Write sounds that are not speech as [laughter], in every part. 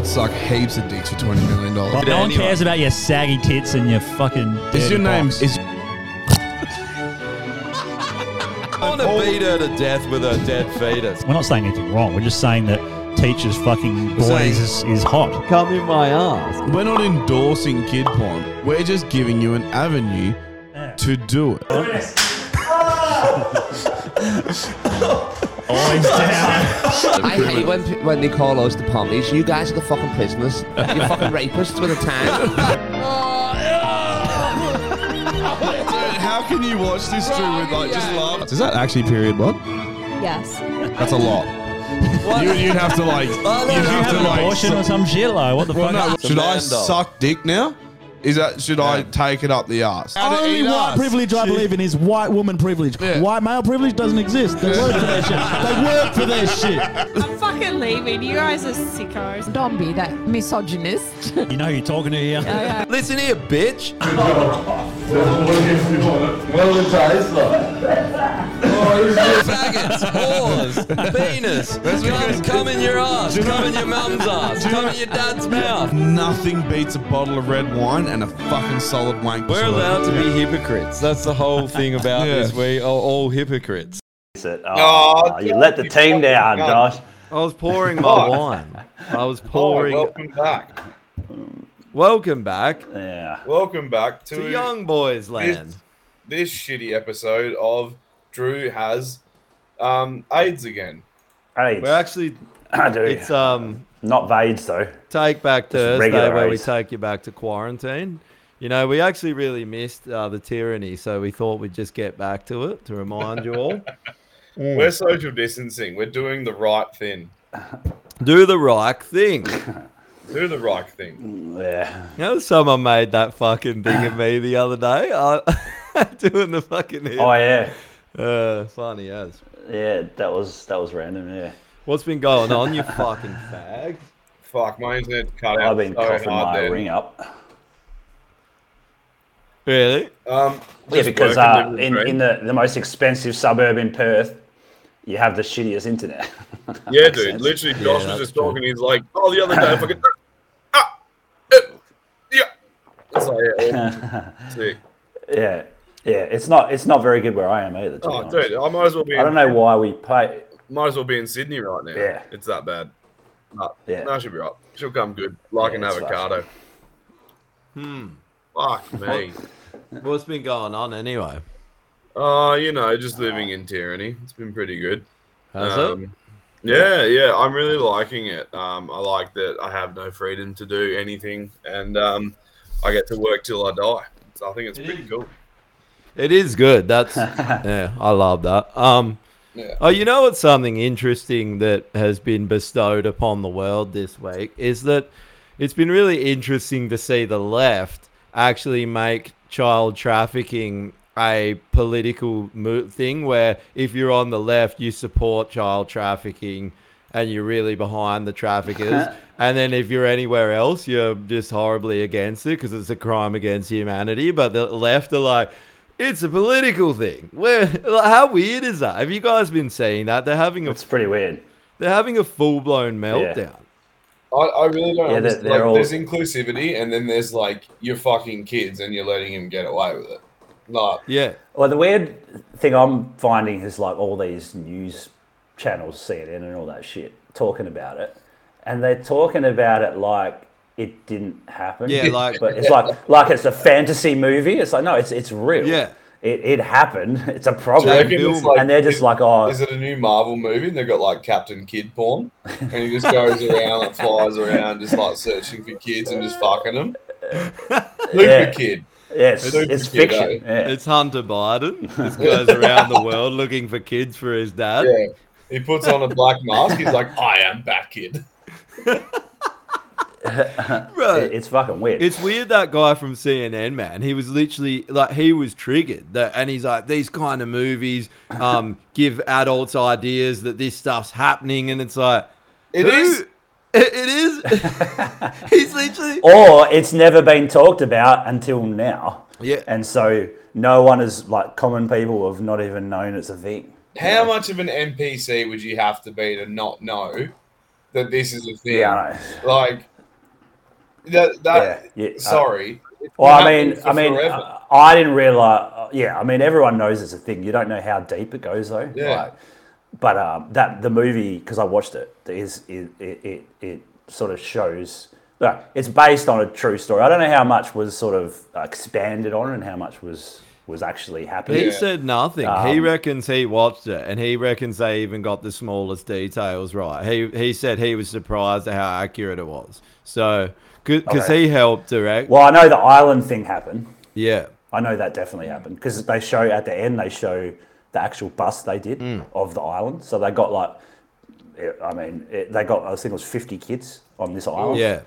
I'd suck heaps of dicks for twenty million dollars. no one cares about your saggy tits and your fucking. Is dirty your name? box. Is I want to beat her to death with her dead fetus. We're not saying anything wrong. We're just saying that teachers fucking boys is, is hot. Come in my ass. we're not endorsing kid porn. We're just giving you an avenue to do it. [laughs] Ah! Always down. [laughs] I hate when when they call us the pommies. You guys are the fucking prisoners. You're fucking rapists with a tang. [laughs] Oh, How can you watch this through with like just laugh? Is that actually period blood? Yes. That's a lot. You, you'd have to like. Oh, you'd have Have to an like. abortion or some shit, like what the Well, fuck? no, should I man suck dick now? Is that should I take it up the ass? Only white privilege I believe in is white woman privilege. Yeah. White male privilege doesn't exist. They work for their shit. They work for their shit. [laughs] I'm fucking leaving. You guys are sickos. Don't be that misogynist. You know you're talking to here. Listen here, bitch. Faggots, whores, penis. Come, come in your ass. Come in your mum's ass. Come in your dad's mouth. Nothing beats a bottle of red wine and a fucking solid wank. We're allowed to be hypocrites. That's the whole thing about Yeah. this. We are all hypocrites. it. Oh, oh you let the team down, Josh. I was pouring my wine. I was pouring. welcome back. Welcome back Yeah. Welcome back to, to Young Boys Land. this shitty episode of Drew has um, AIDS again. AIDS. We're actually, [clears throat] I do. it's um, not Vades though. take back Thursday regular where we take you back to quarantine. You know, we actually really missed uh, the tyranny, so we thought we'd just get back to it to remind you all. [laughs] We're social distancing. We're doing the right thing. Do the right thing. [laughs] Do the right thing. Yeah. You know, someone made that fucking thing of me the other day. I, [laughs] doing the fucking hip. Oh yeah. Uh, funny as. Yeah. That was that was random. Yeah. What's been going on, you fucking fag? Fuck, my internet cut out I've been so coughing hard my then. ring up. Really? Um, Yeah, because uh, in, in the, the most expensive suburb in Perth, you have the shittiest internet. [laughs] yeah, dude. sense. Literally, Yeah, Josh was just true. talking. He's like, "Oh, the other day, I fucking ah, uh, yeah." It's like, yeah, yeah. [laughs] Yeah. Yeah. It's not it's not very good where I am either. Oh, dude, I might as well be. I don't in, know why we pay. Might as well be in Sydney right now. Yeah. it's that bad. No, Yeah. no, she'll be right. She'll come good, like Yeah, an avocado. Hmm. Fuck me. What's been going on anyway? Uh, you know, just living in tyranny. It's been pretty good. Has Um, it? Yeah, yeah, I'm really liking it. Um, I like that I have no freedom to do anything, and um, I get to work till I die. So I think it's pretty cool. It is good. That's [laughs] yeah, I love that. Um, Yeah. oh, you know what's something interesting that has been bestowed upon the world this week is that it's been really interesting to see the left actually make child trafficking a political mo- thing where if you're on the left you support child trafficking and you're really behind the traffickers [laughs] and then if you're anywhere else you're just horribly against it because it's a crime against humanity but the left are like it's a political thing. Where [laughs] how weird is that? Have you guys been saying that? They're having a It's pretty weird. they're having a full blown meltdown. I, I really don't Yeah, understand. they're- they're like, all- There's inclusivity, and then there's like you're fucking kids, and you're letting him get away with it. Like, Yeah. Well, the weird thing I'm finding is like all these news channels, CNN and all that shit, talking about it, and they're talking about it like it didn't happen. Yeah, like- but it's like like it's a fantasy movie. It's like no, it's it's real. Yeah. it, it happened. [laughs] It's a problem, reckon it's like, and they're just is, like, oh, is it a new Marvel movie? And they've got like Captain Kid porn, and he just goes around and flies around, just like searching for kids and just fucking them. [laughs] Luke Yeah. Kid. yeah, it's, Super it's cute, fiction. eh? Yeah. It's Hunter Biden. This [laughs] goes around the world looking for kids for his dad. Yeah. He puts on a black mask. He's like, I am Bat Kid. [laughs] Bro, it's fucking weird. It's weird that guy from CNN, man. He was literally like he was triggered that, and he's like, these kind of movies um, [laughs] give adults ideas that this stuff's happening, and it's like, It who- is. [laughs] It, it is. he's literally. or it's never been talked about until now. Yeah. And so no one is like common people have not even known it's a thing. How much of an NPC would you have to be to not know that this is a thing. Yeah. Like that. that Yeah, yeah, uh, sorry. It's Well, I mean, I mean, uh, I didn't realize. Uh, yeah, I mean, everyone knows it's a thing. You don't know how deep it goes, though. Yeah. Like, but um, that the movie because I watched it is it, it it it sort of shows. Like, it's based on a true story. I don't know how much was sort of uh, expanded on and how much was was actually happening. He said nothing. he Um, reckons he watched it, and he reckons they even got the smallest details right. He he said he was surprised at how accurate it was. So because Okay. he helped direct. Well, I know the island thing happened. Yeah. I know that definitely happened because they show at the end they show the actual bust they did Mm. of the island. So they got like, I mean, it, they got I think it was fifty kids on this island. Yeah.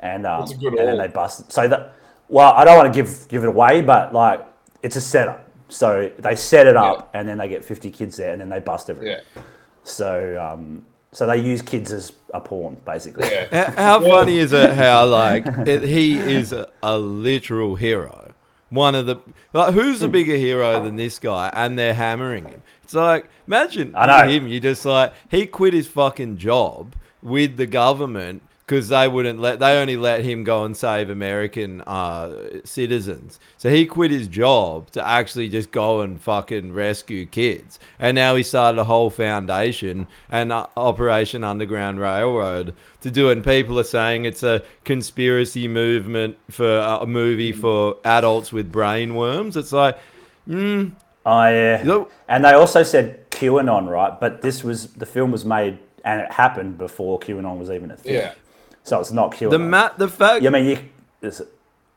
and um, That's a good and then they busted. So that well, I don't want to give give it away, but like it's a setup. So they set it up, and then they get fifty kids there, and then they bust everything. Yeah. So um, so they use kids as a pawn, basically. Yeah. H- How funny is it how like it, he is a, a literal hero? One of the like, who's a bigger hero than this guy? And they're hammering him. It's like imagine I know. him. You just like he quit his fucking job with the government because they wouldn't let they only let him go and save American uh, citizens. So he quit his job to actually just go and fucking rescue kids. And now he started a whole foundation and uh, Operation Underground Railroad to do it. And people are saying it's a conspiracy movement for uh, a movie for adults with brain worms. It's like, mm, Oh yeah. Nope. And they also said QAnon, right? But this was the film was made and it happened before QAnon was even a thing. Yeah. So it's not QAnon. the ma- the fact Yeah, I mean, you. It's,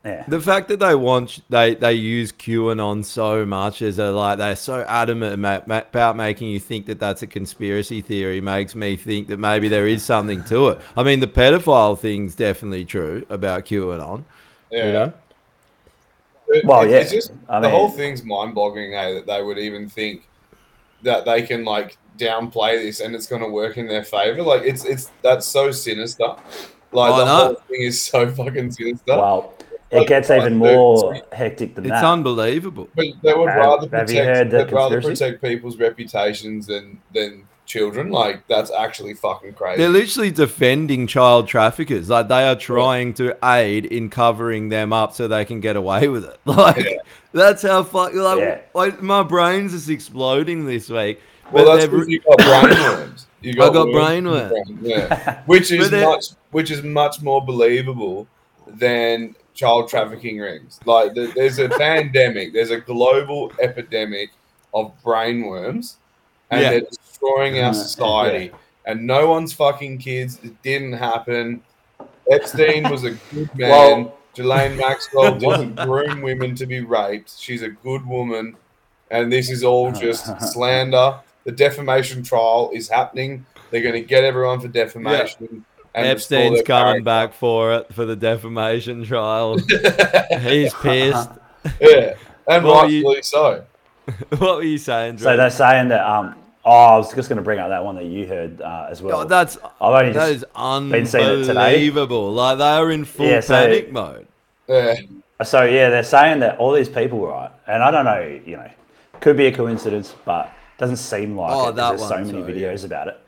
yeah. The fact that they want they they use QAnon so much as a like they're so adamant ma- ma- about making you think that that's a conspiracy theory makes me think that maybe there is something to it. I mean, the pedophile thing's definitely true about QAnon. Yeah. You know? It- Well, it- yeah. It's just, I the whole thing's mind-boggling, eh? That they would even think that they can like downplay this and it's going to work in their favor. Like it's it's that's so sinister. Like I the know. whole thing is so fucking sinister. Well, it Like, gets like, even dude, more hectic than It's that. It's unbelievable. But they would Have- rather have protect you heard they'd rather protect people's reputations than than children. Like that's actually fucking crazy. They're literally defending child traffickers. Like they are trying to aid in covering them up so they can get away with it. [laughs] Like Yeah. that's how fuck. Like, Yeah. like, my brain's just exploding this week. well, But that's they've- because you got brainworms. [coughs] You I got worms in brain your worms. Yeah, [laughs] which is But much which is much more believable than child trafficking rings. Like the, there's a pandemic, there's a global epidemic of brainworms, and Yeah. they're destroying our society. And no one's fucking kids. It didn't happen. Epstein was a good [laughs] man. Well- Ghislaine Maxwell [laughs] didn't groom women to be raped. She's a good woman. And this is all just slander. The defamation trial is happening. They're going to get everyone for defamation. and restore Epstein's coming character. back for it for the defamation trial. [laughs] He's pissed. [laughs] Yeah, and What were you- rightfully so. [laughs] what were you saying, so they're saying that. Um, oh, I was just going to bring up that one that you heard uh, as well. Oh, that's I've only that just been seeing it today. unbelievable. Like they are in full Yeah, so- panic mode. Yeah, So yeah, they're saying that all these people, right? And I don't know, you know, could be a coincidence, but doesn't seem like Oh, it. 'cause that There's so many sorry, videos about it.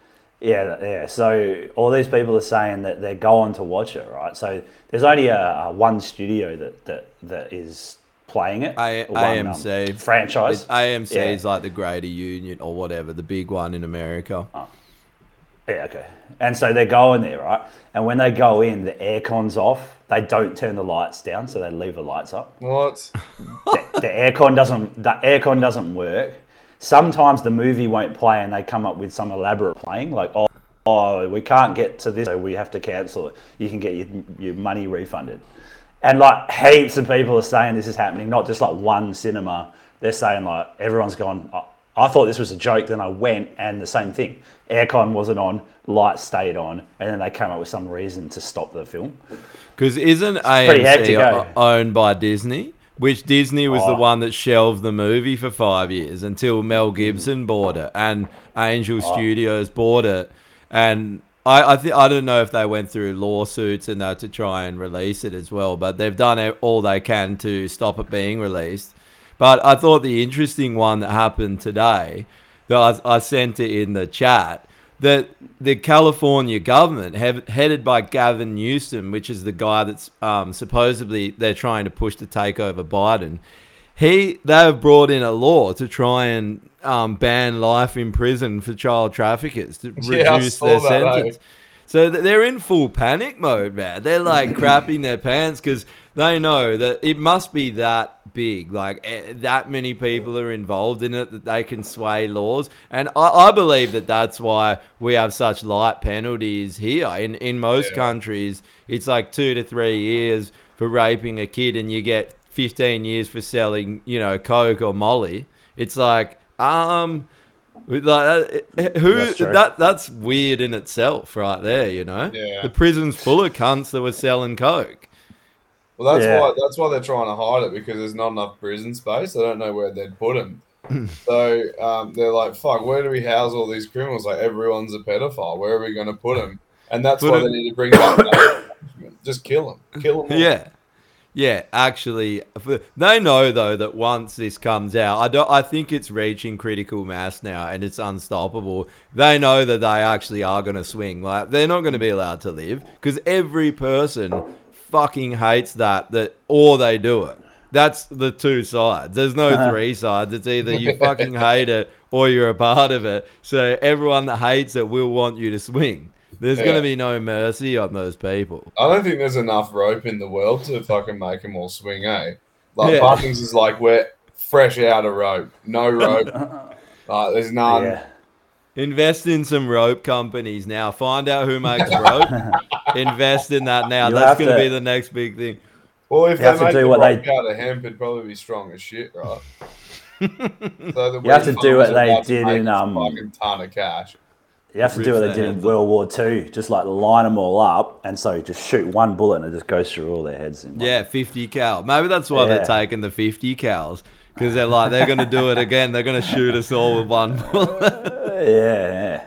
Yeah, yeah. So all these people are saying that they're going to watch it, right? So there's only a, a one studio that that that is playing it. A- one, um, AMC. franchise. It's AMC Yeah. is like the Greater Union or whatever, the big one in America. Oh. Yeah, okay. And so they're going there, right? And when they go in, the aircon's off. They don't turn the lights down, so they leave the lights up. what? the, the aircon doesn't the aircon doesn't work. Sometimes the movie won't play and they come up with some elaborate playing like oh, oh we can't get to this so we have to cancel it. You can get your, your money refunded. And like heaps of people are saying this is happening, not just like one cinema. They're saying like everyone's gone. "I- I thought this was a joke. Then I went and the same thing. Aircon wasn't on, lights stayed on, and then they came up with some reason to stop the film. Because isn't hectic, AMC eh? owned by Disney? Which Disney was the Oh. one that shelved the movie for five years until Mel mm. Gibson bought it and Angel Oh. Studios bought it. And I I, th- I don't know if they went through lawsuits and that to try and release it as well, but they've done all they can to stop it being released. But I thought the interesting one that happened today, that I, I sent it in the chat, that the California government, have, headed by Gavin Newsom, which is the guy that's um, supposedly they're trying to push to take over Biden, he they have brought in a law to try and um, ban life in prison for child traffickers to [laughs] Yeah, reduce their that, eh? sentence. So they're in full panic mode, man. They're like [laughs] crapping their pants because they know that it must be that big, like eh, that many people are involved in it that they can sway laws. And I, I believe that that's why we have such light penalties here. In in most Yeah. countries, it's like two to three years for raping a kid, and you get fifteen years for selling, you know, coke or Molly. It's like, um. Like, uh, who That's that that's weird in itself, right there. You know, Yeah. the prison's full of cunts that were selling coke. Well, that's Yeah. why that's why they're trying to hide it because there's not enough prison space. They don't know where they'd put him. so um, they're like, "Fuck, where do we house all these criminals? Like everyone's a pedophile. Where are we going to put them?" And that's Put why they need to bring back. Just kill them. Kill them. Yeah. Yeah, actually, they know though that once this comes out, I don't. I think it's reaching critical mass now, and it's unstoppable. They know that they actually are going to swing. Like they're not going to be allowed to live because every person fucking hates that. That or they do it. That's the two sides. There's no three sides. It's either you fucking hate it or you're a part of it. So everyone that hates it will want you to swing. There's going to be no mercy on those people. I don't think there's enough rope in the world to fucking make them all swing, eh? Like Yeah. Is like we're fresh out of rope, no [laughs] rope. like there's none. Yeah. Invest in some rope companies now. Find out who makes rope. [laughs] Invest in that now. You That's going to to- be the next big thing. Well, if You have they to make do the what they- out of hemp, it'd probably be strong as shit, right? [laughs] so the You have to do what they did in, a um, fucking ton of cash. You have to do what they did in World War Two, just like line them all up, and so you just shoot one bullet and it just goes through all their heads. In one. Yeah, 50 cal. Maybe that's why they're taking the 50 cals. Because they're like, they're going to do it again. They're going to shoot us all with one bullet. [laughs] yeah, yeah.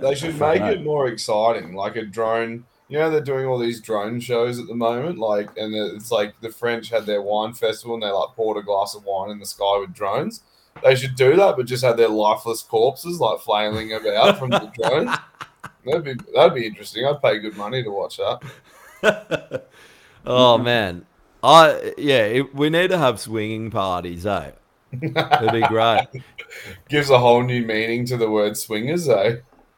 They should make it more exciting, like a drone. You know, they're doing all these drone shows at the moment, like, and it's like the French had their wine festival and they like poured a glass of wine in the sky with drones. They should do that, but just have their lifeless corpses like flailing about from the [laughs] drones. That'd be that'd be interesting. I'd pay good money to watch that. [laughs] oh, man. I Yeah, it, we need to have swinging parties, eh? It'd be great. [laughs] Gives a whole new meaning to the word swingers, eh?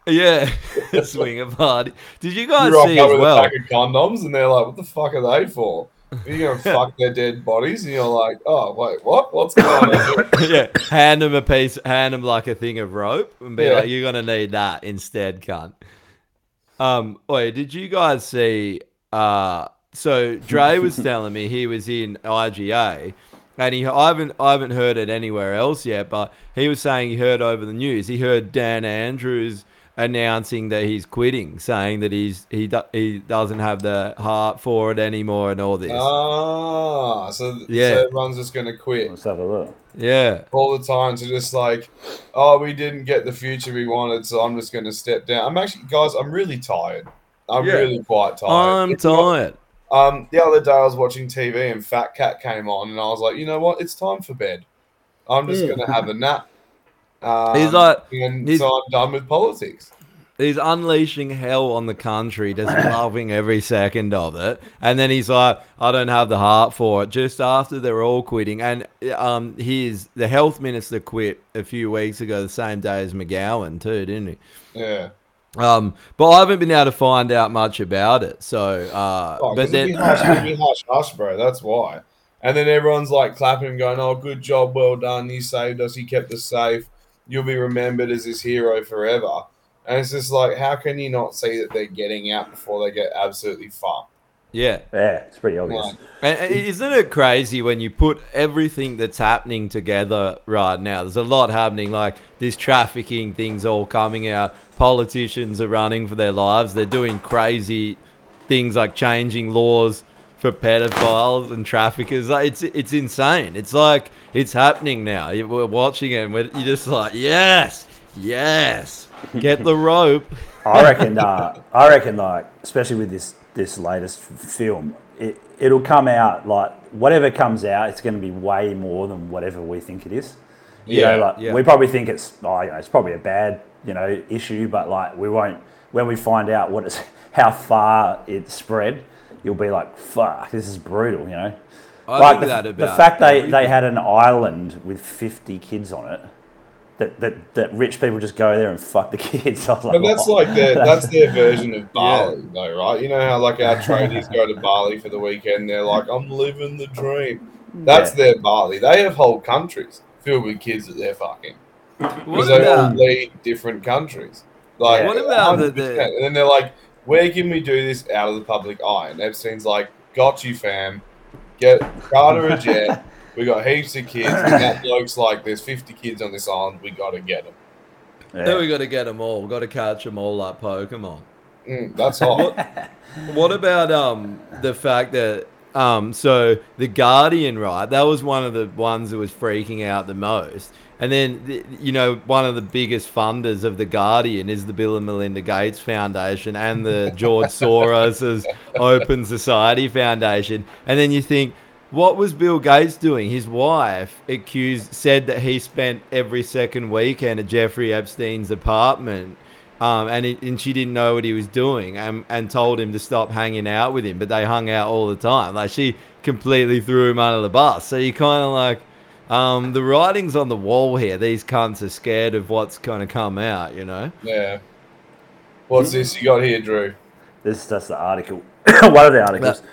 Yeah, [laughs] swinger party. Did you guys You see as with well? a pack of condoms, and they're like, "What the fuck are they for?" You're gonna [laughs] fuck their dead bodies, and you're like, "Oh wait, what? What's going on?" [laughs] yeah, hand them a piece, hand them like a thing of rope, and be Yeah. like, "You're gonna need that instead, cunt." Um, wait, did you guys see? Uh, so Dre was telling me he was in IGA, and he I haven't I haven't heard it anywhere else yet, but he was saying he heard over the news. He heard Dan Andrews announcing that he's quitting, saying that he's he do, he doesn't have the heart for it anymore, and all this. Ah, so, Yeah. so everyone's just gonna quit Let's have a look. yeah. all the time to just like, oh, we didn't get the future we wanted, so I'm just gonna step down. I'm actually, guys, I'm really tired. I'm Yeah. really quite tired. I'm It's not- tired. Um, the other day I was watching TV and Fat Cat came on, and I was like, you know what? It's time for bed. I'm just gonna have a nap. Um, He's like- and he's- so I'm done with politics. He's unleashing hell on the country, just [coughs] loving every second of it. And then he's like, I don't have the heart for it. Just after they're all quitting. And um, his, the health minister quit a few weeks ago, the same day as McGowan, too, didn't he? Yeah. Um, but I haven't been able to find out much about it. So, uh, Oh, but then, hush, hush, hush, bro. That's why. And then everyone's like clapping, and going, "Oh, good job, well done. He saved us. He kept us safe. You'll be remembered as this hero forever." And it's just like, how can you not see that they're getting out before they get absolutely fucked? yeah. Yeah, it's pretty obvious. Like, And and isn't it crazy when you put everything that's happening together right now? There's a lot happening, like this trafficking thing's all coming out. Politicians are running for their lives. They're doing crazy things like changing laws for pedophiles and traffickers. Like, it's it's insane. It's like it's happening now. We're watching it, and we're, you're just like, yes, yes, get the rope. [laughs] I reckon. Uh, I reckon, like, especially with this this latest film, it it'll come out like whatever comes out, it's going to be way more than whatever we think it is. You Yeah, know, like yeah. we probably think it's oh, you know, it's probably a bad you know, issue, but like we won't. When we find out what it's, [laughs] how far it's spread, you'll be like, "Fuck, this is brutal," you know. I like think the, that the fact they, everything. they had an island with 50 kids on it, that, that, that rich people just go there and fuck the [laughs] kids. I was like, But that's "Wow." like their that's their [laughs] version of Bali, though, right? You know how like our tradies go to Bali for the weekend. They're like, "I'm living the dream." That's Yeah. their Bali. They have whole countries filled with kids that they're fucking because they all about, lead different countries. Like, What about the- the- And then they're like, "Where can we do this out of the public eye?" And Epstein's like, "Got you, fam. Get charter a [laughs] jet. We got heaps of kids. And that bloke's like, "There's 50 kids on this island. We got to get them." Yeah. then we got to get them all. We got to catch them all like Pokemon. Mm, that's hot. What about um the fact that um so the Guardian right that was one of the ones that was freaking out the most and then you know one of the biggest funders of the Guardian is the Bill and Melinda Gates Foundation and the [laughs] George Soros's Open Society Foundation. And then you think what was Bill Gates doing? His wife accused said that he spent every second weekend at Jeffrey Epstein's apartment um, and, it, and she didn't know what he was doing and, and told him to stop hanging out with him. But they hung out all the time. Like she completely threw him under the bus. So you kind of like um, the writing's on the wall here. These cunts are scared of what's going to come out you know? Yeah. What's this you got here, Drew? This is just the article. [coughs] One of the articles. [coughs]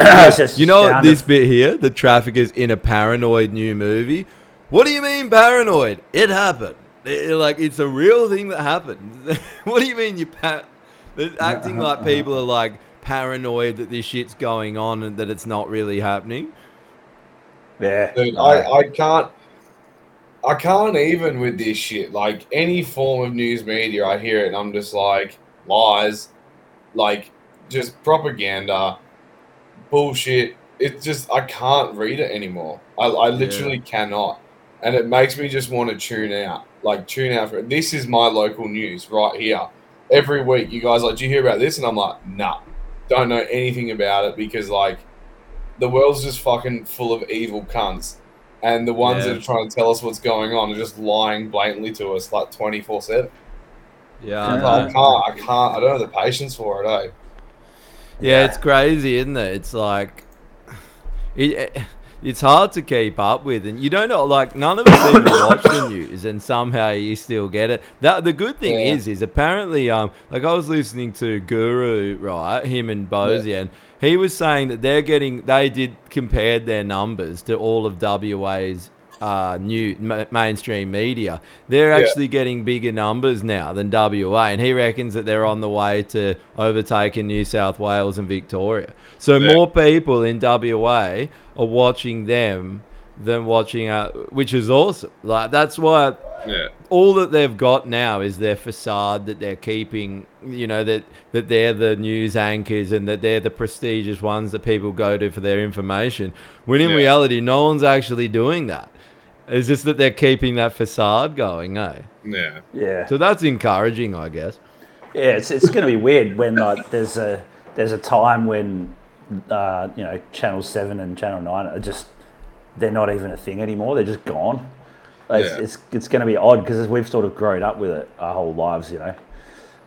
It's just you know sounded- this bit here? The traffickers in a paranoid new movie. What do you mean paranoid? It happened. It- like it's a real thing that happened. [laughs] What do you mean you pa- they're acting like people are like paranoid that this shit's going on and that it's not really happening Yeah. Dude, I, I can't I can't even with this shit. Like any form of news media, I hear it and I'm just like lies, like just propaganda, bullshit. It's just I can't read it anymore. I, I literally cannot, and it makes me just want to tune out. Like tune out for this is my local news right here. Every week, you guys like, do you hear about this? And I'm like, nah, don't know anything about it because like the world's just fucking full of evil cunts. And the ones Yeah. that are trying to tell us what's going on are just lying blatantly to us like 24 7. yeah I know. I can't, I can't, I don't have the patience for it, eh? Yeah, it's crazy, isn't it? It's like it, it- it's hard to keep up with, and you don't know. Like none of us even watch the news, and somehow you still get it. That the good thing Yeah. is, is apparently, um, like I was listening to Guru, right? Him and Bozy, and he was saying that they're getting, they did compared their numbers to all of WA's. Uh, new ma- mainstream media, they're Yeah. actually getting bigger numbers now than WA, and he reckons that they're on the way to overtaking New South Wales and Victoria. So Yeah. more people in WA are watching them than watching, uh, which is awesome. Like that's why Yeah. all that they've got now is their facade that they're keeping. You know that that they're the news anchors and that they're the prestigious ones that people go to for their information. When in Yeah. reality, no one's actually doing that. It's just that they're keeping that facade going, eh? Yeah. Yeah. So that's encouraging, I guess. Yeah, it's, it's going to be weird when like there's a there's a time when uh, you know Channel Seven and Channel Nine are just they're not even a thing anymore. They're just gone. Like, Yeah. It's it's, it's going to be odd because we've sort of grown up with it our whole lives, you know,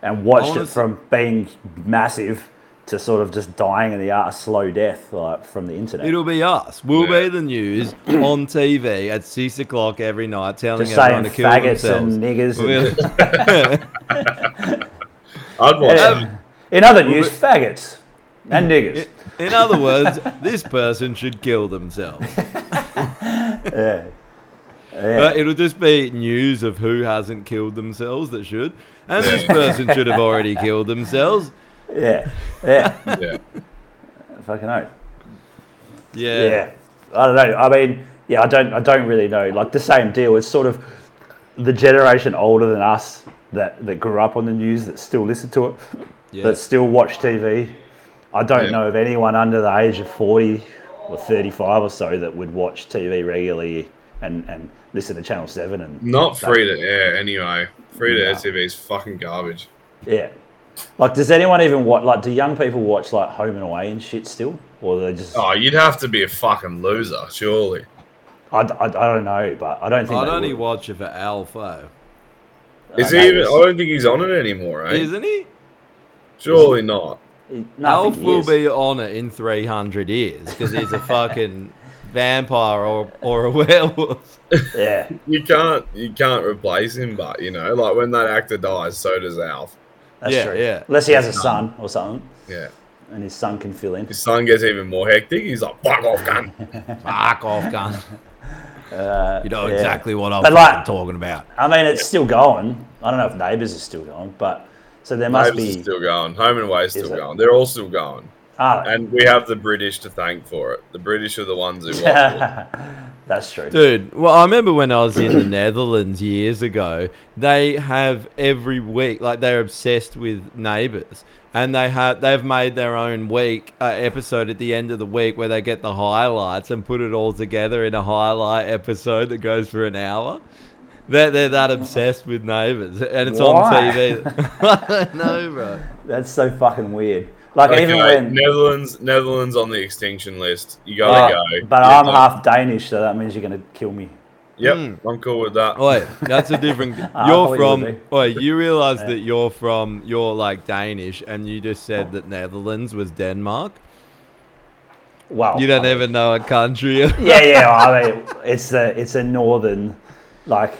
and watched wanna it from being massive to sort of just dying in the ass, slow death, like from the internet. It'll be us. We'll Yeah. be the news [clears throat] on TV at six o'clock every night, telling just everyone to kill faggots themselves. and niggers. We'll And, [laughs] I'd watch Yeah. that. in other news, faggots and niggers. [laughs] In other words, this person should kill themselves. [laughs] [laughs] Yeah. Uh, yeah. But it'll just be news of who hasn't killed themselves that should. And this person should have already killed themselves. yeah. Yeah. Yeah. Fucking know. Yeah. Yeah. I don't know. I mean, yeah, I don't I don't really know. Like the same deal. It's sort of the generation older than us that, that grew up on the news that still listen to it, Yeah. that still watch TV. I don't Yeah. know of anyone under the age of 40 or 35 or so that would watch TV regularly and, and listen to Channel 7 and Not free to air anyway. Free to air No. TV is fucking garbage. yeah. Like, does anyone even watch? Like, do young people watch like Home and Away and shit still, or they just? Oh, you'd have to be a fucking loser, surely. I, I, I don't know, but I don't think. I'd they only would. watch it for Alpha. Is he even? I don't think he's on it anymore, eh? Isn't he? Surely not. He- no, I Alf will is. be on it in 300 years because he's a fucking [laughs] vampire or, or a werewolf. Yeah. You can't you can't replace him, but you know, like when that actor dies, so does Alf. That's Yeah, true. yeah. Unless he has a son or something, Yeah. and his son can fill in. His son gets even more hectic. He's like, "Fuck off, gun." [laughs] Fuck off, gun. Uh, You know yeah. exactly what I'm like- talking about. I mean, it's still going. I don't know if Neighbours is still going, but so there must Neighbours is be. still going. Home and Away is Is still it? going. They're all still going. Ah, And we have the British to thank for it. The British are the ones who watch [laughs] that's true. Dude, well, I remember when I was in the Netherlands years ago, they have every week, like they're obsessed with Neighbours. And they have they've made their own week uh, episode at the end of the week where they get the highlights and put it all together in a highlight episode that goes for an hour. They're, they're that obsessed with Neighbours, and it's on TV. [laughs] I bro. That's so fucking weird. Like even when. Netherlands, Netherlands on the extinction list. You gotta Oh, go. but Yeah. I'm half Danish, so that means you're gonna kill me. Yep, Hmm. I'm cool with that. Wait, that's a different. [laughs] You're thought you from. would Wait, you realize Yeah. that you're from. You're like Danish, and you just said that Netherlands was Denmark. Wow. You don't I mean- even know a country. Yeah, yeah. I [laughs] mean, it's a it's a northern, like.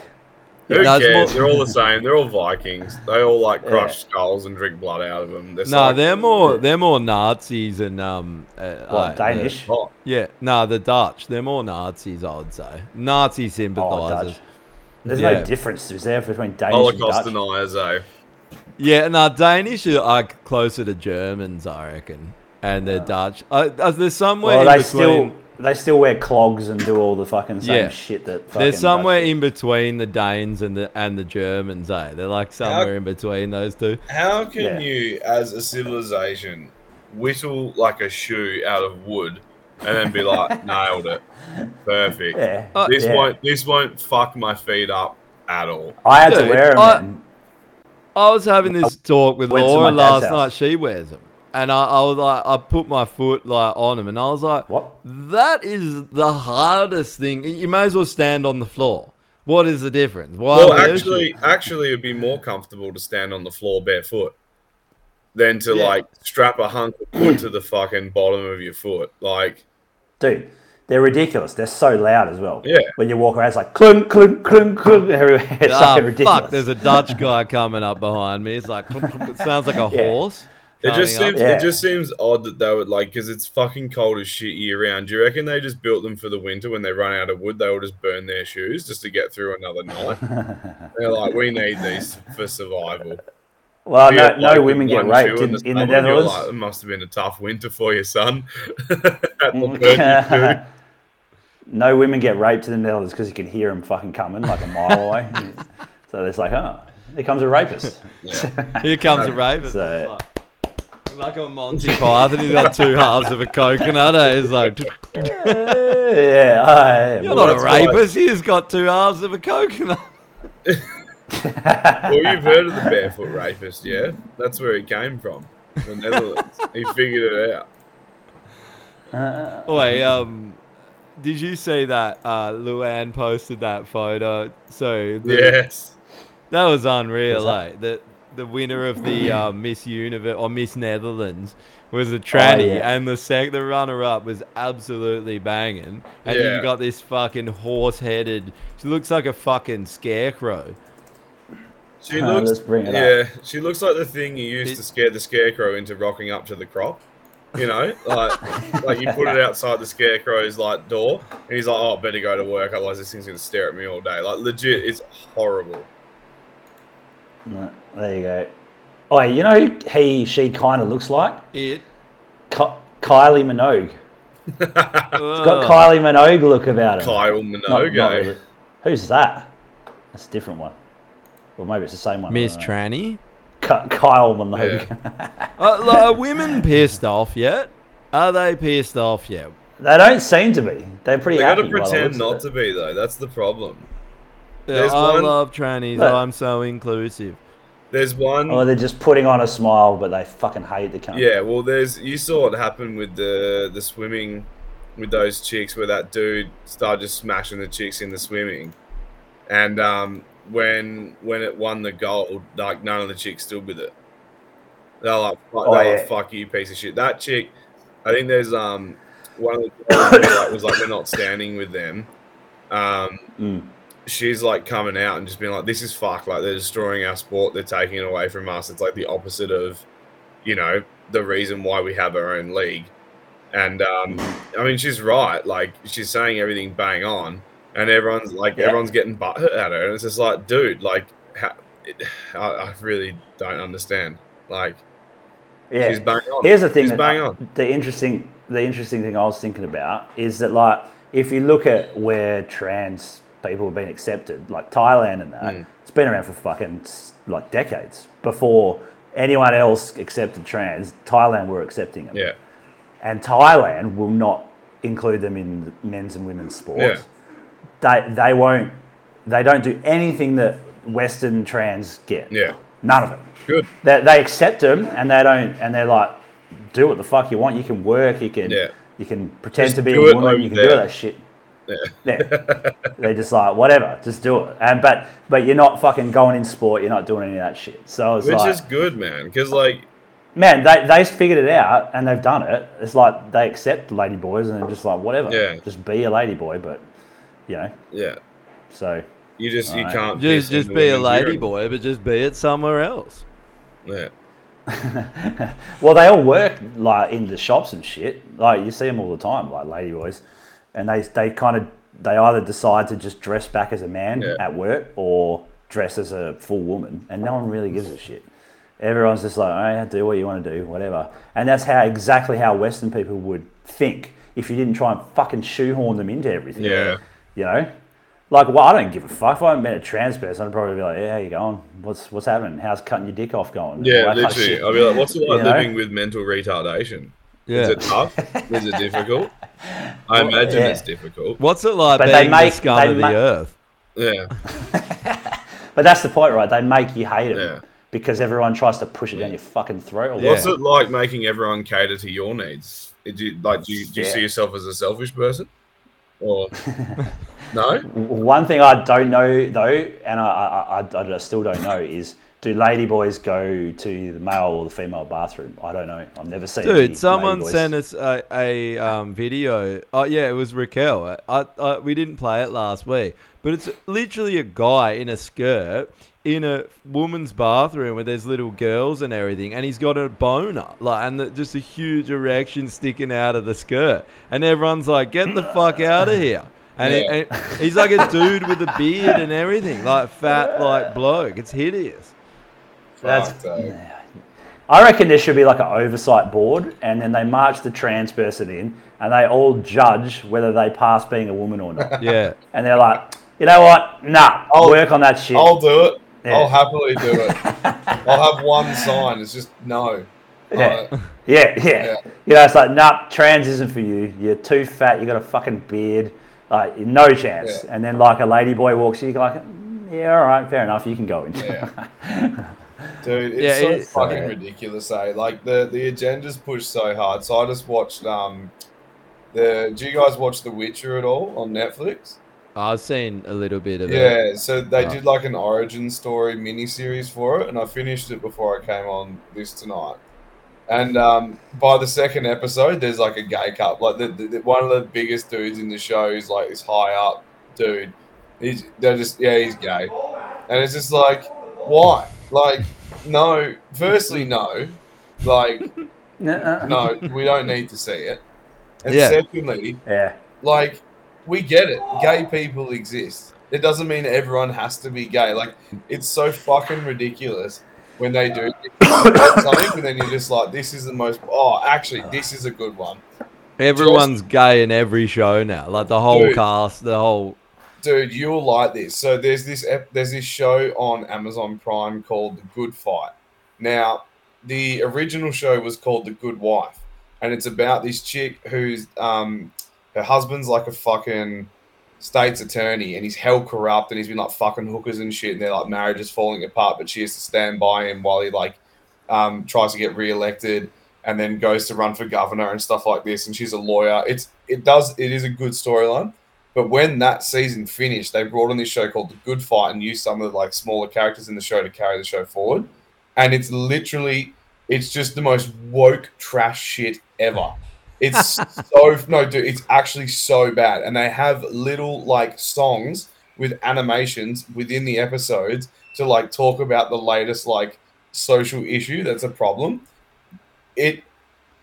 Who No, cares? more- They're all the same. They're all Vikings. They all like Yeah. crush skulls and drink blood out of them. They're no, like, they're more. They're more Nazis and um. Uh, What, uh, Danish? Oh, yeah, no, the Dutch. They're more Nazis, I would say. Nazi Oh, sympathizers. Dutch. There's Yeah. no difference, is there, between Danish Holocaust and Dutch? deniers, eh? yeah, no, Danish are closer to Germans, I reckon, and they're Dutch. Uh, uh, there's somewhere Well, in they between. still they still wear clogs and do all the fucking same Yeah. shit that. Fucking There's somewhere Dutch in between the Danes and the and the Germans, eh? They're like somewhere in between those two. How can Yeah. you, as a civilization, whittle like a shoe out of wood and then be like, [laughs] nailed it, perfect. Yeah. Uh, This yeah. won't this won't fuck my feet up at all. I had to wear them. I- I was having this talk with Went Laura last house. night. She wears them, and I, I was like, I put my foot like on him, and I was like, What? That is the hardest thing. You may as well stand on the floor. What is the difference? Why Well, actually, shoes? actually, it'd be more comfortable to stand on the floor barefoot than to Yeah. like strap a hunk of wood to the fucking bottom of your foot. Like, Dude, they're ridiculous. They're so loud as well. Yeah. When you walk around, it's like clunk, clunk, clunk, clunk [laughs] everywhere. It's ah, fucking ridiculous. fuck! There's a Dutch guy coming up behind me. It's like it sounds like a [laughs] Yeah. horse. It just seems Yeah. it just seems odd that they would like because it's fucking cold as shit year round. Do you reckon they just built them for the winter when they run out of wood? They will just burn their shoes just to get through another night. [laughs] They're like, we need these for survival. well, no, get, no women get raped in, in the summer, you're Netherlands. Like, it must have been a tough winter for your son. [laughs] At the [laughs] 32. no women get raped in the Netherlands because you can hear them fucking coming like a mile away. so it's like, oh, here comes a rapist. Here comes a raven. So- like a Monty Python, he's got two halves of a coconut. Eh? He's like, yeah, yeah. you're well, not a that's why- rapist. He's got two halves of a coconut. Well, you've heard of the barefoot rapist, yeah? That's where he came from. The Netherlands. he figured it out. Wait, um, did you see that uh, Luann posted that photo? So the, Yes. that was unreal. What's eh? The the winner of the [laughs] uh, Miss Universe or Miss Netherlands was a tranny, yeah. and the sec the runner up was absolutely banging. And Yeah. you got this fucking horse headed. She looks like a fucking scarecrow. She Uh, looks let's bring it yeah, she looks like the thing you used It- to scare the scarecrow into rocking up to the crop. You know, [laughs] like like you put it outside the scarecrow's like door, and he's like, "Oh, I better go to work, otherwise this thing's gonna stare at me all day." Like legit, it's horrible. No, There you go. Oh, you know who he, she kind of looks like? It. Ky- Kylie Minogue. Ugh. Got Kylie Minogue look about it. Kyle Minogue. not eh? really. Who's that? That's a different one. Or maybe it's the same one. Miss don't. Tranny. Ky- Kyle Minogue. [laughs] Uh, like, are women pissed off yet? Are they pissed off yet? they don't seem to be. They're pretty They happy. gotta pretend not to be though. That's the problem. Yeah, There's I one- love trannies. Look. I'm so inclusive. There's one. Or they're just putting on a smile, but they fucking hate the cunt. Yeah, well, there's you saw what happened with the the swimming with those chicks, where that dude started just smashing the chicks in the swimming, and um, when when it won the gold, like none of the chicks stood with it. They're like, fuck, Oh, they're yeah. like, fuck you, piece of shit. That chick, I think there's um one of the [coughs] girls who, like, was like, we're not standing with them. Um, Mm. She's like coming out and just being like, this is fuck. Like they're destroying our sport. They're taking it away from us. It's like the opposite of, you know, the reason why we have our own league. And um, I mean, she's right. Like she's saying everything bang on, and everyone's like, Yeah. everyone's getting butthurt at her, and it's just like, dude, like, how, it, [sighs] I, I really don't understand. Like, Yeah. she's bang on. Here's the thing. She's bang on. The interesting, the interesting thing I was thinking about is that, like, if you look at where trans people have been accepted, like Thailand and that, Mm. it's been around for fucking like decades before anyone else accepted trans. Thailand were accepting them, Yeah, and Thailand will not include them in men's and women's sports. Yeah. They they won't. They don't do anything that Western trans get. yeah, None of it good. they, they accept them and they don't and they're like do what the fuck you want you can work you can Yeah. you can pretend Just to be a woman you can do there. that shit Yeah. yeah they're just like whatever just do it and but but you're not fucking going in sport you're not doing any of that shit so it's Which like is good, man. Because like, man they, they figured it out and they've done it it's like they accept lady boys and they're just like whatever Yeah. just be a lady boy but you know yeah, so you just you Alright. can't Just just be a women's lady urine. boy, but just be it somewhere else. Yeah, [laughs] Well, they all work like in the shops and shit. Like you see them all the time, like lady boys, and they they kind of they either decide to just dress back as a man Yeah. at work or dress as a full woman, and no one really gives a shit. Everyone's just like, oh, yeah, do what you want to do, whatever. And that's how exactly how Western people would think if you didn't try and fucking shoehorn them into everything. yeah, You know? Like, well, I don't give a fuck. If I met a trans person, I'd probably be like, yeah, how you going? What's what's happening? How's cutting your dick off going? yeah. All that kind of Literally. I'll be like, what's it like You know? living with mental retardation? Yeah. Is it tough? Is it difficult? [laughs] I imagine yeah. it's difficult. What's it like But they being make- the scum they of the ma- earth? Yeah, [laughs] But that's the point, right? They make you hate it Yeah. because everyone tries to push it down your fucking throat. Yeah. What's it like making everyone cater to your needs? Do you, like, do you, do you Yeah. see yourself as a selfish person, or [laughs] no? One thing I don't know though, and I, I, I, I still don't know, is do ladyboys go to the male or the female bathroom? I don't know. I've never seen. Dude, someone sent us a, a um, video. Oh yeah, it was Raquel. I, I, we didn't play it last week, but it's literally a guy in a skirt in a woman's bathroom where there's little girls and everything, and he's got a boner, like, and the, just a huge erection sticking out of the skirt, and everyone's like, "Get the fuck out of [laughs] here!" And, Yeah. and he's like a dude with a beard and everything, like fat, like bloke. It's hideous. That's- Fuck, though. I reckon there should be like an oversight board, and then they march the trans person in, and they all judge whether they pass being a woman or not. Yeah. and they're like, you know what? Nah, I'll- work on that shit. I'll do it. Yeah. I'll happily do it. [laughs] I'll have one sign. It's just no. Yeah. Uh, Yeah, yeah, Yeah. You know, it's like, nah, trans isn't for you. You're too fat. You got a fucking beard. Like, no chance. Yeah. And then, like, a lady boy walks in, you're like, "Mm, yeah, all right, fair enough. You can go in. [laughs] Yeah. Dude, it's Yeah, so it's- fucking Yeah. ridiculous, eh? Like the the agenda's pushed so hard. So I just watched um the do you guys watch The Witcher at all on Netflix? I've seen a little bit of it. Yeah, so they Oh. did like an origin story miniseries for it, and I finished it before I came on this tonight. And um, by the second episode, there's like a gay couple. Like the, the, the- one of the biggest dudes in the show is like this high up dude. He's they're just yeah he's gay, and it's just like why? Like no. Firstly, no. Like [laughs] Nuh-uh. no, we don't need to see it. And Yeah. secondly, Yeah. like we get it gay people exist it doesn't mean everyone has to be gay like it's so fucking ridiculous when they do [coughs] something and then you're just like this is the most oh actually this is a good one Everyone's gay in every show now. Like the whole Dude. cast, the whole. Dude you'll like this. So there's this there's this show on amazon prime called the good fight. Now the original show was called the good wife and it's about this chick who's um her husband's like a fucking state's attorney and he's hell corrupt and he's been like fucking hookers and shit and their like marriage is falling apart but she has to stand by him while he like um tries to get reelected and then goes to run for governor and stuff like this and she's a lawyer. It's it does it is a good storyline But when that season finished, they brought on this show called The Good Fight and used some of the like smaller characters in the show to carry the show forward. And it's literally, it's just the most woke trash shit ever. It's [laughs] so no, dude. It's actually so bad, and they have little like songs with animations within the episodes to like talk about the latest like social issue that's a problem. It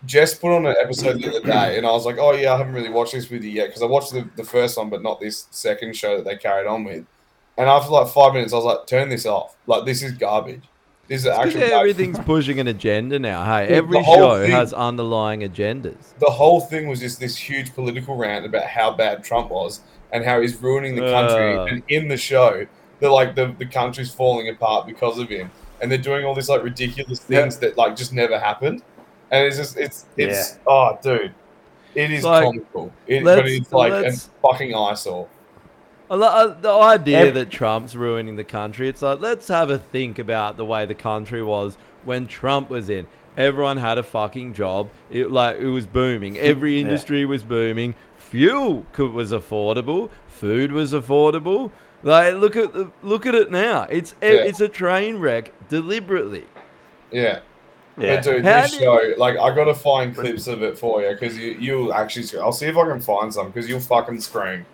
Jess put on an episode the other day, and I was like, "Oh yeah, I haven't really watched this with you yet because I watched the, the first one, but not this second show that they carried on with." And after like five minutes, I was like, "Turn this off! Like this is garbage. This is actually Yeah, everything's [laughs] pushing an agenda now. Hey, every show thing- has underlying agendas. the whole thing was just this huge political rant about how bad Trump was and how he's ruining the country. Uh. and in the show, they're like the, the country's falling apart because of him. And they're doing all these like ridiculous things that like just never happened. And it's just it's it's oh dude. It is Like, comical. It, but it's like a fucking eyesore. I lo- uh, The idea Ev- that Trump's ruining the country, it's like, let's have a think about the way the country was when Trump was in. Everyone had a fucking job. It like it was booming. Every industry was booming. Fuel could, was affordable. Food was affordable. Like look at the, look at it now. It's Yeah. it's a train wreck deliberately. Yeah. Yeah. But dude, How this do show, like, I gotta find clips of it for you because you, you'll actually. I'll see if I can find some because you'll fucking scream.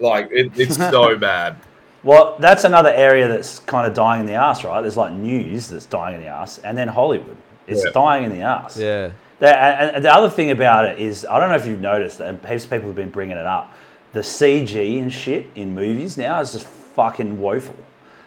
Like, it, it's [laughs] so bad. Well, that's another area that's kind of dying in the ass, right? There's like news that's dying in the ass, and then Hollywood is Yeah. dying in the ass. Yeah. The, and, and the other thing about it is, I don't know if you've noticed, and heaps of people have been bringing it up. The CG and shit in movies now is just fucking woeful.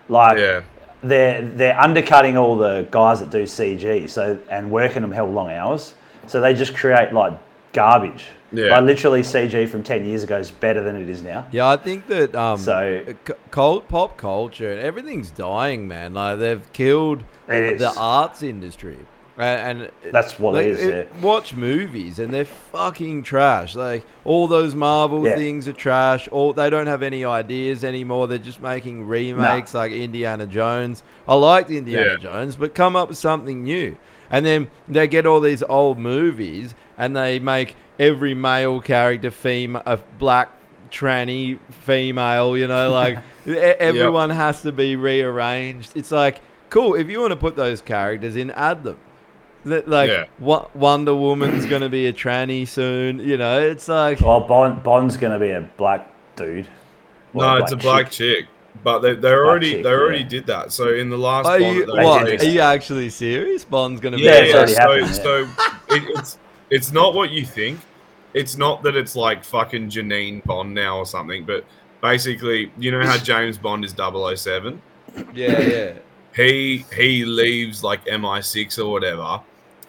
Like Yeah. They're they're undercutting all the guys that do CG, so and working them hell long hours. So they just create like garbage. Yeah. Like literally CG from ten years ago is better than it is now. Yeah, I think that um, So- cult pop culture and everything's dying, man. Like they've killed the arts industry, A- and That's what it like, is, Watch movies and they're fucking trash. Like all those Marvel Yeah. things are trash. All they don't have any ideas anymore. They're just making remakes like Indiana Jones. I liked Indiana Yeah. Jones, but come up with something new. And then they get all these old movies and they make every male character fem- a black tranny female, you know, like [laughs] e- everyone has to be rearranged. It's like, cool, if you want to put those characters in, add them. That like Yeah. Wo- Wonder Woman's going to be a tranny soon, you know, it's like Well, Bond, Bond's going to be a black dude. Or No, it's a black chick. But they, they already chick, they already yeah. did that. So in the last are one, you, that what, released- are you actually serious? Bond's going to yeah, be it's yeah. already So, happened, so it, it's it's not what you think. It's not that it's like fucking Janine Bond now or something. But basically, you know how [laughs] James Bond is 007? Yeah, yeah. He he leaves like MI6 or whatever,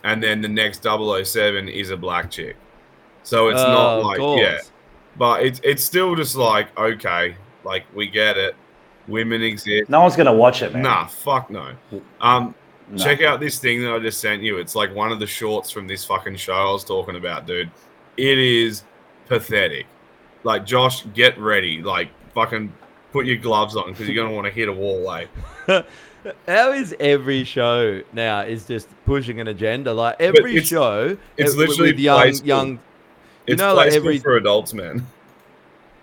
and then the next 007 is a black chick. So it's Oh, not like course. yeah, but it's it's still just like okay, like we get it. Women exist. No one's going to watch it, man. Nah, fuck no. Um, No. check out this thing that I just sent you. It's like one of the shorts from this fucking show I was talking about, dude. It is pathetic. Like Josh, get ready. Like fucking put your gloves on because you're gonna want to hit a wall, like. [laughs] How is every show now is just pushing an agenda? Like every it's- show, it's uh, literally with young young. You know, like every for adults, man.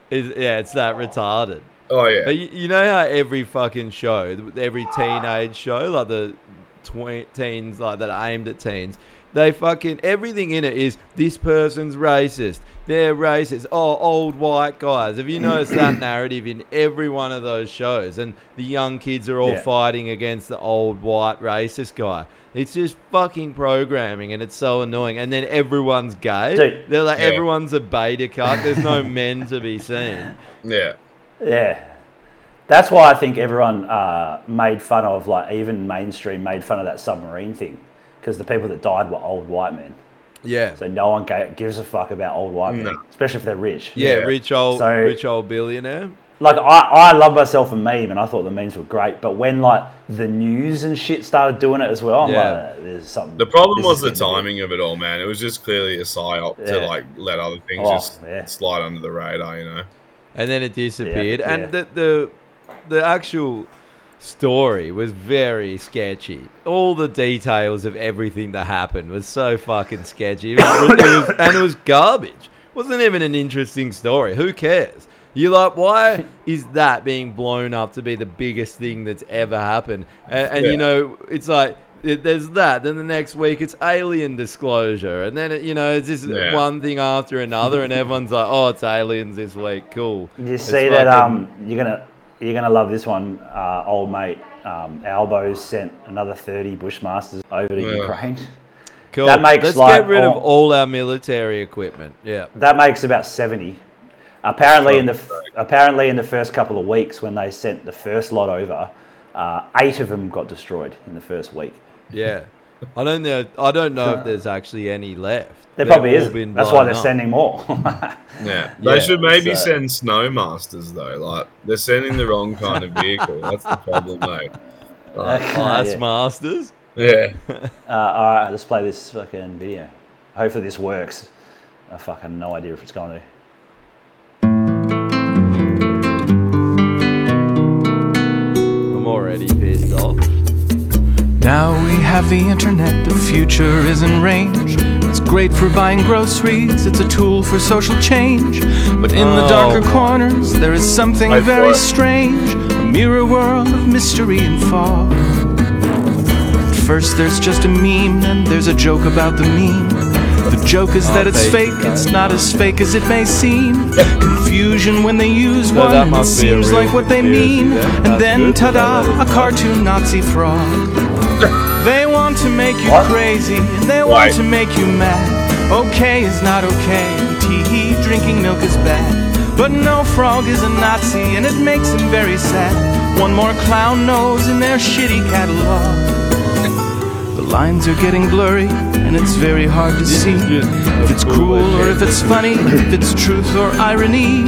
is yeah, it's that retarded. Oh yeah. But you, you know how every fucking show, every teenage show, like the twe- teens, like that aimed at teens, they fucking everything in it is this person's racist. They're racist. Oh, old white guys. Have you noticed that [clears throat] narrative in every one of those shows? And the young kids are all Yeah. fighting against the old white racist guy. It's just fucking programming, and it's so annoying. And then everyone's gay. Dude. They're like Yeah. everyone's a beta cuck. There's no [laughs] men to be seen. Yeah. Yeah. That's why I think everyone uh, made fun of, like, even mainstream made fun of that submarine thing. Because the people that died were old white men. Yeah. So no one gives a fuck about old white men, No. especially if they're rich. Yeah, Yeah. rich old, So- rich old billionaire. Like, I, I love myself a meme, and I thought the memes were great. But when, like, the news and shit started doing it as well, I'm Yeah. like, there's something. The problem was the timing of it all, man. It was just clearly a psyop to like let other things Oh, just yeah. slide under the radar, you know. and then it disappeared. yeah. And the, the the actual story was very sketchy. All the details of everything that happened was so fucking sketchy. It was, it was- and it was garbage. wasn't even an interesting story. Who cares? You're like, why is that being blown up to be the biggest thing that's ever happened? And, and Yeah. you know, it's like it, there's that. Then the next week it's alien disclosure, and then it, you know it's just Yeah. one thing after another, and everyone's like, oh, it's aliens this week. Cool. You It's see that fucking- um, you're gonna you're gonna love this one. Uh, old mate um, Albo's sent another 30 Bushmasters over to Yeah. Ukraine. Cool. that makes Let's like get rid of all- all our military equipment. Yeah. That makes about 70. Apparently, in the apparently in the first couple of weeks when they sent the first lot over, uh, eight of them got destroyed in the first week. Yeah. [laughs] I don't know. I don't know if there's actually any left. There They've probably is. been That's why they're up. sending more. [laughs] Yeah, they Yeah, should maybe so- send snowmasters though. Like they're sending the wrong kind of vehicle. That's the problem, though. Like, [laughs] Class [laughs] Yeah. masters. yeah, Uh, all right, let's play this fucking video. Hopefully this works. I fucking no idea if it's going to. I'm already pissed off. Now we have the internet, the future is in range. It's great for buying groceries, it's a tool for social change. But in the Oh darker corners, there is something I very thought- strange a mirror world of mystery and fog. At first, there's just a meme, and there's a joke about the meme. The joke is that it's fake, it's not as fake as it may seem. Confusion when they use one, that it must be a seems like what they mean. And then, ta da, a cartoon Nazi frog. They want to make you crazy and they want to make you mad. Okay is not okay, tee drinking milk is bad. But no frog is a Nazi and it makes him very sad. One more clown nose in their shitty catalog. The lines are getting blurry and it's very hard to see if it's cruel or if it's funny, if it's truth or irony.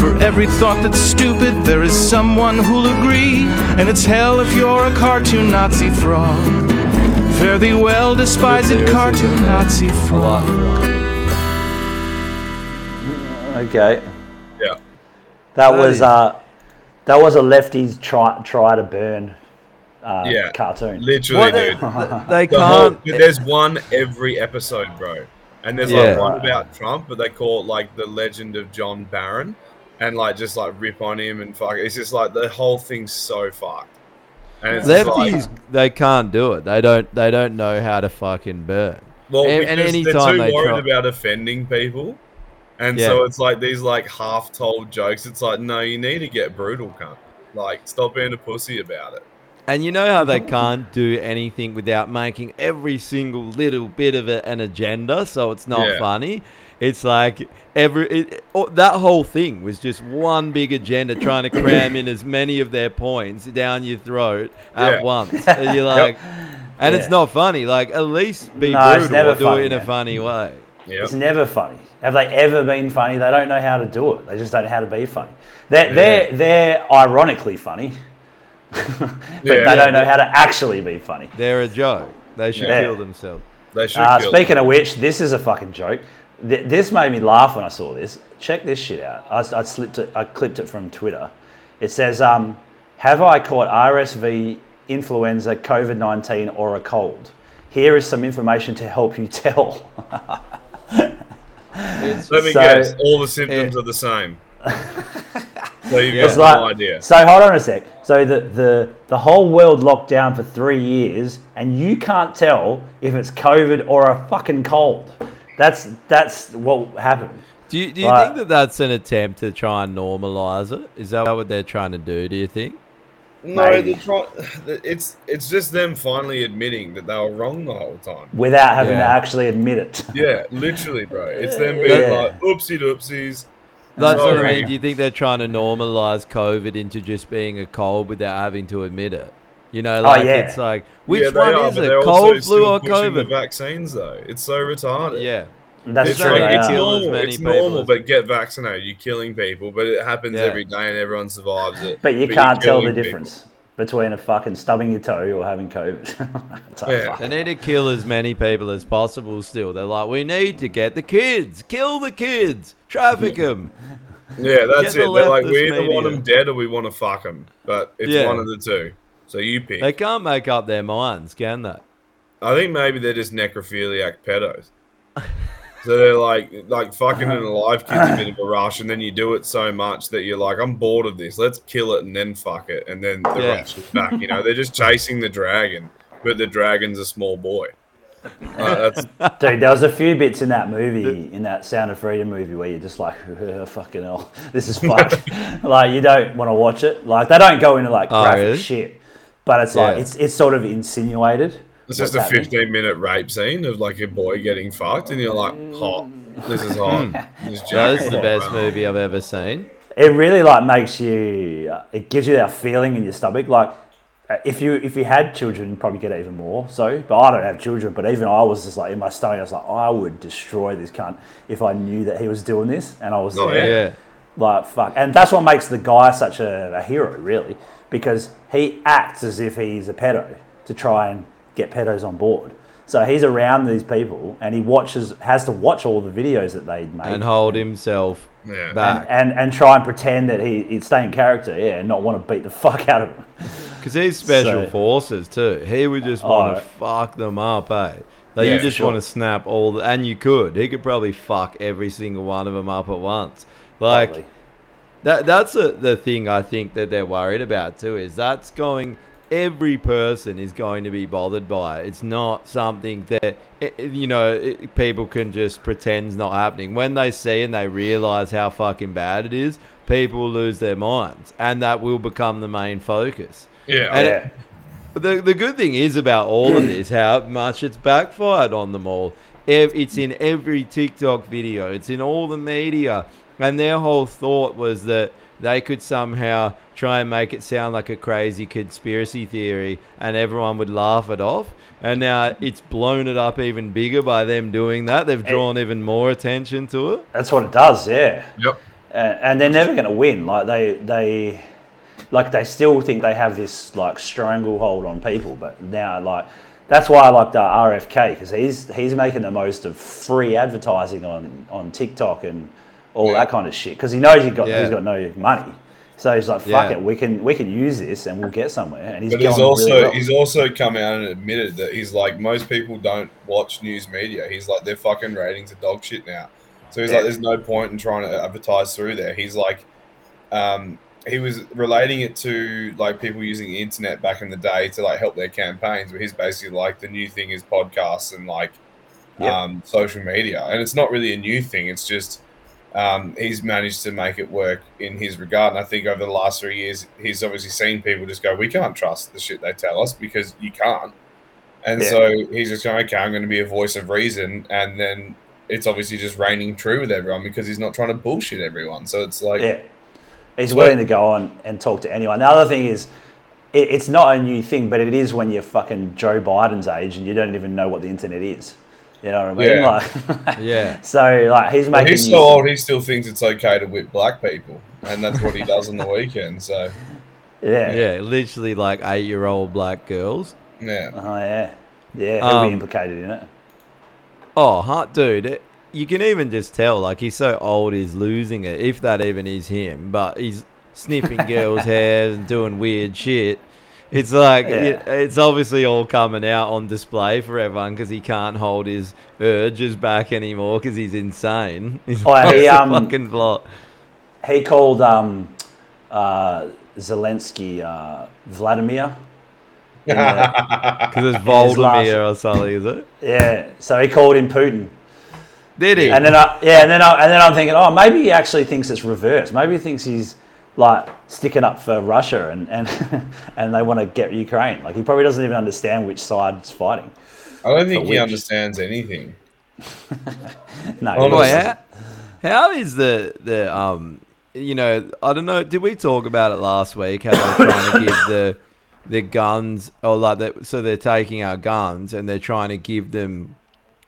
For every thought that's stupid, there is someone who'll agree. And it's hell if you're a cartoon Nazi frog. Fare thee well, despised cartoon Nazi frog. Okay. yeah. That That was is- uh, that was a lefties try try to burn uh, Yeah. cartoon. Literally, What they, dude. [laughs] they The can't. there's one every episode, bro. And there's Yeah. like one about Trump, but they call it like the legend of John Barron, and like just like rip on him and fuck. It's just like the whole thing's so fucked. And it's just like, Lefties, they can't do it. They don't. They don't know how to fucking burn. well, and- because and they're too they worried try- about offending people, and Yeah. so it's like these like half-told jokes. It's like, no, you need to get brutal, cunt. Like, stop being a pussy about it. And you know how they can't do anything without making every single little bit of it an agenda, so it's not Yeah. funny. It's like every it, that whole thing was just one big agenda, trying to cram in as many of their points down your throat at Yeah. once. [laughs] And you're like, and it's not funny. Like at least be No, it's brutal never or do funny, it in a funny way. Yeah. It's never funny. Have they ever been funny? They don't know how to do it. They just don't know how to be funny. They're they're, they're ironically funny, [laughs] but Yeah. they don't know how to actually be funny. They're a joke. They should Yeah. kill themselves. They should. Uh, kill speaking of which, this is a fucking joke. Th- this made me laugh when I saw this. Check this shit out. I, I slipped it. I clipped it from Twitter. It says, um, "Have I caught RSV, influenza, COVID nineteen, or a cold? Here is some information to help you [laughs] tell." Let me So- guess. All the symptoms are the same. [laughs] so you've Yeah. got It's no like, idea. so hold on a sec. So the, the the whole world locked down for three years, and you can't tell if it's COVID or a fucking cold. That's that's what happened. Do you, do you Right. think that that's an attempt to try and normalize it? Is that what they're trying to do? Do you think? No, Maybe. they're try- [sighs] it's it's just them finally admitting that they were wrong the whole time. without having to actually admit it. Yeah, literally, bro. It's them [laughs] being Yeah. like, oopsie doopsies. That's what I mean. Do you think they're trying to normalize COVID into just being a cold without having to admit it? You know, oh, like yeah. it's like which yeah, one are, is it? Cold, flu, or pushing The COVID? vaccines, though, it's so retarded. Yeah, That's It's, true. like, it's to yeah. kill as normal. many It's normal, but get vaccinated. You're killing people, but it happens Yeah. every day, and everyone survives it. But you you're can't tell the killing people. difference between a fucking stubbing your toe or having COVID. [laughs] It's Yeah. they need to kill as many people as possible. Still, they're like, we need to get the kids, kill the kids, traffic them. Yeah, that's Get it. the They're like, we either want media. them dead or we want to fuck them. But it's Yeah. one of the two. So you pick. They can't make up their minds, can they? I think maybe they're just necrophiliac pedos. So they're like, like fucking and alive kid's a bit of a rush, and then you do it so much that you're like, I'm bored of this. Let's kill it and then fuck it, and then the Yeah. rush is back. You know, they're just chasing the dragon, but the dragon's a small boy. That's [laughs] Dude, there was a few bits in that movie, in that Sound of Freedom movie, where you're just like, [laughs] fucking hell, this is fuck. [laughs] like you don't want to watch it. Like they don't go into like Oh, really? shit, but it's like Yeah. it's it's sort of insinuated. it's just a happening. 15 minute rape scene of like a boy getting fucked, and you're like, hot. This is hot. This That is the best bro. movie I've ever seen. It really like makes you. uh, It gives you that feeling in your stomach. Like Uh, if you if you had children, you'd probably get it even more. So, but I don't have children. But even I was just like in my stomach. I was like, I would destroy this cunt if I knew that he was doing this, and I was Oh, there. Yeah. Like fuck, and that's what makes the guy such a, a hero, really, because he acts as if he's a pedo to try and get pedos on board. So he's around these people, and he watches, has to watch all the videos that they make, And hold himself Yeah. back. and, and try and pretend that he he'd stay in character, yeah, and not want to beat the fuck out of him. Because he's special So- forces too. He would just want to Oh. fuck them up, eh? Like Yeah, you just sure. want to snap all, the, and you could. He could probably fuck every single one of them up at once. Like that. That's a, the thing I think that they're worried about too. Is that's going. Every person is going to be bothered by it. It's not something that you know people can just pretend's not happening. When they see and they realize how fucking bad it is, people lose their minds, and that will become the main focus. Yeah. And yeah, but the, the good thing is about all of this how much it's backfired on them all. It's in every TikTok video, it's in all the media. And their whole thought was that they could somehow try and make it sound like a crazy conspiracy theory and everyone would laugh it off. And now it's blown it up even bigger by them doing that. They've drawn even more attention to it. that's what it does, yeah. Yep. and, and they're never going to win. Like they they like they still think they have this like stranglehold on people, but now like that's why I like the RFK because he's he's making the most of free advertising on on TikTok and all Yeah. that kind of shit because he knows he got Yeah. he's got no money. So he's like, Yeah. fuck it, we can we can use this and we'll get somewhere. And he's But he's also really well. he's also come out and admitted that he's like most people don't watch news media. He's like their fucking ratings are dog shit now. So he's Yeah. like, there's no point in trying to advertise through there. He's like, um, he was relating it to like people using the internet back in the day to like help their campaigns. But he's basically like the new thing is podcasts and like Yeah. um, social media, and it's not really a new thing. It's just um, he's managed to make it work in his regard. And I think over the last three years, he's obviously seen people just go, "We can't trust the shit they tell us because you can't." And Yeah. so he's just going, "Okay, I'm going to be a voice of reason," and then it's obviously just reigning true with everyone because he's not trying to bullshit everyone. So it's like, Yeah. He's willing to go on and talk to anyone. The other thing is, it, it's not a new thing, but it is when you're fucking Joe Biden's age and you don't even know what the internet is. You know what I mean? Yeah. Like, [laughs] Yeah. [laughs] so like he's Well, making. he's so old, he still thinks it's okay to whip black people, and that's what he does on the weekend. So Yeah. Yeah. Literally like eight year old black girls. yeah, Oh yeah. Yeah. He'll Um, be implicated in it. Oh, hot dude. It, you can even just tell, like, he's so old, he's losing it, if that even is him. But he's sniffing girls' [laughs] hair and doing weird shit. It's like, Yeah. it's obviously all coming out on display for everyone because he can't hold his urges back anymore because he's insane. [laughs] He's Oh, he, um, fucking plot. He called um, uh, Zelensky uh, Vladimir. Because [laughs] it's his last- or something, is it? yeah. So he called him Putin. Did he? And then I, yeah, and then I, and then I'm thinking, oh, maybe he actually thinks it's reversed. Maybe he thinks he's like sticking up for Russia and and [laughs] and they want to get Ukraine. Like he probably doesn't even understand which side's fighting. I don't think he which- understands anything. [laughs] No, Oh, he Boy, how, how is the the um you know I don't know did we talk about it last week how they're trying to give the the guns or like that so they're taking our guns and they're trying to give them or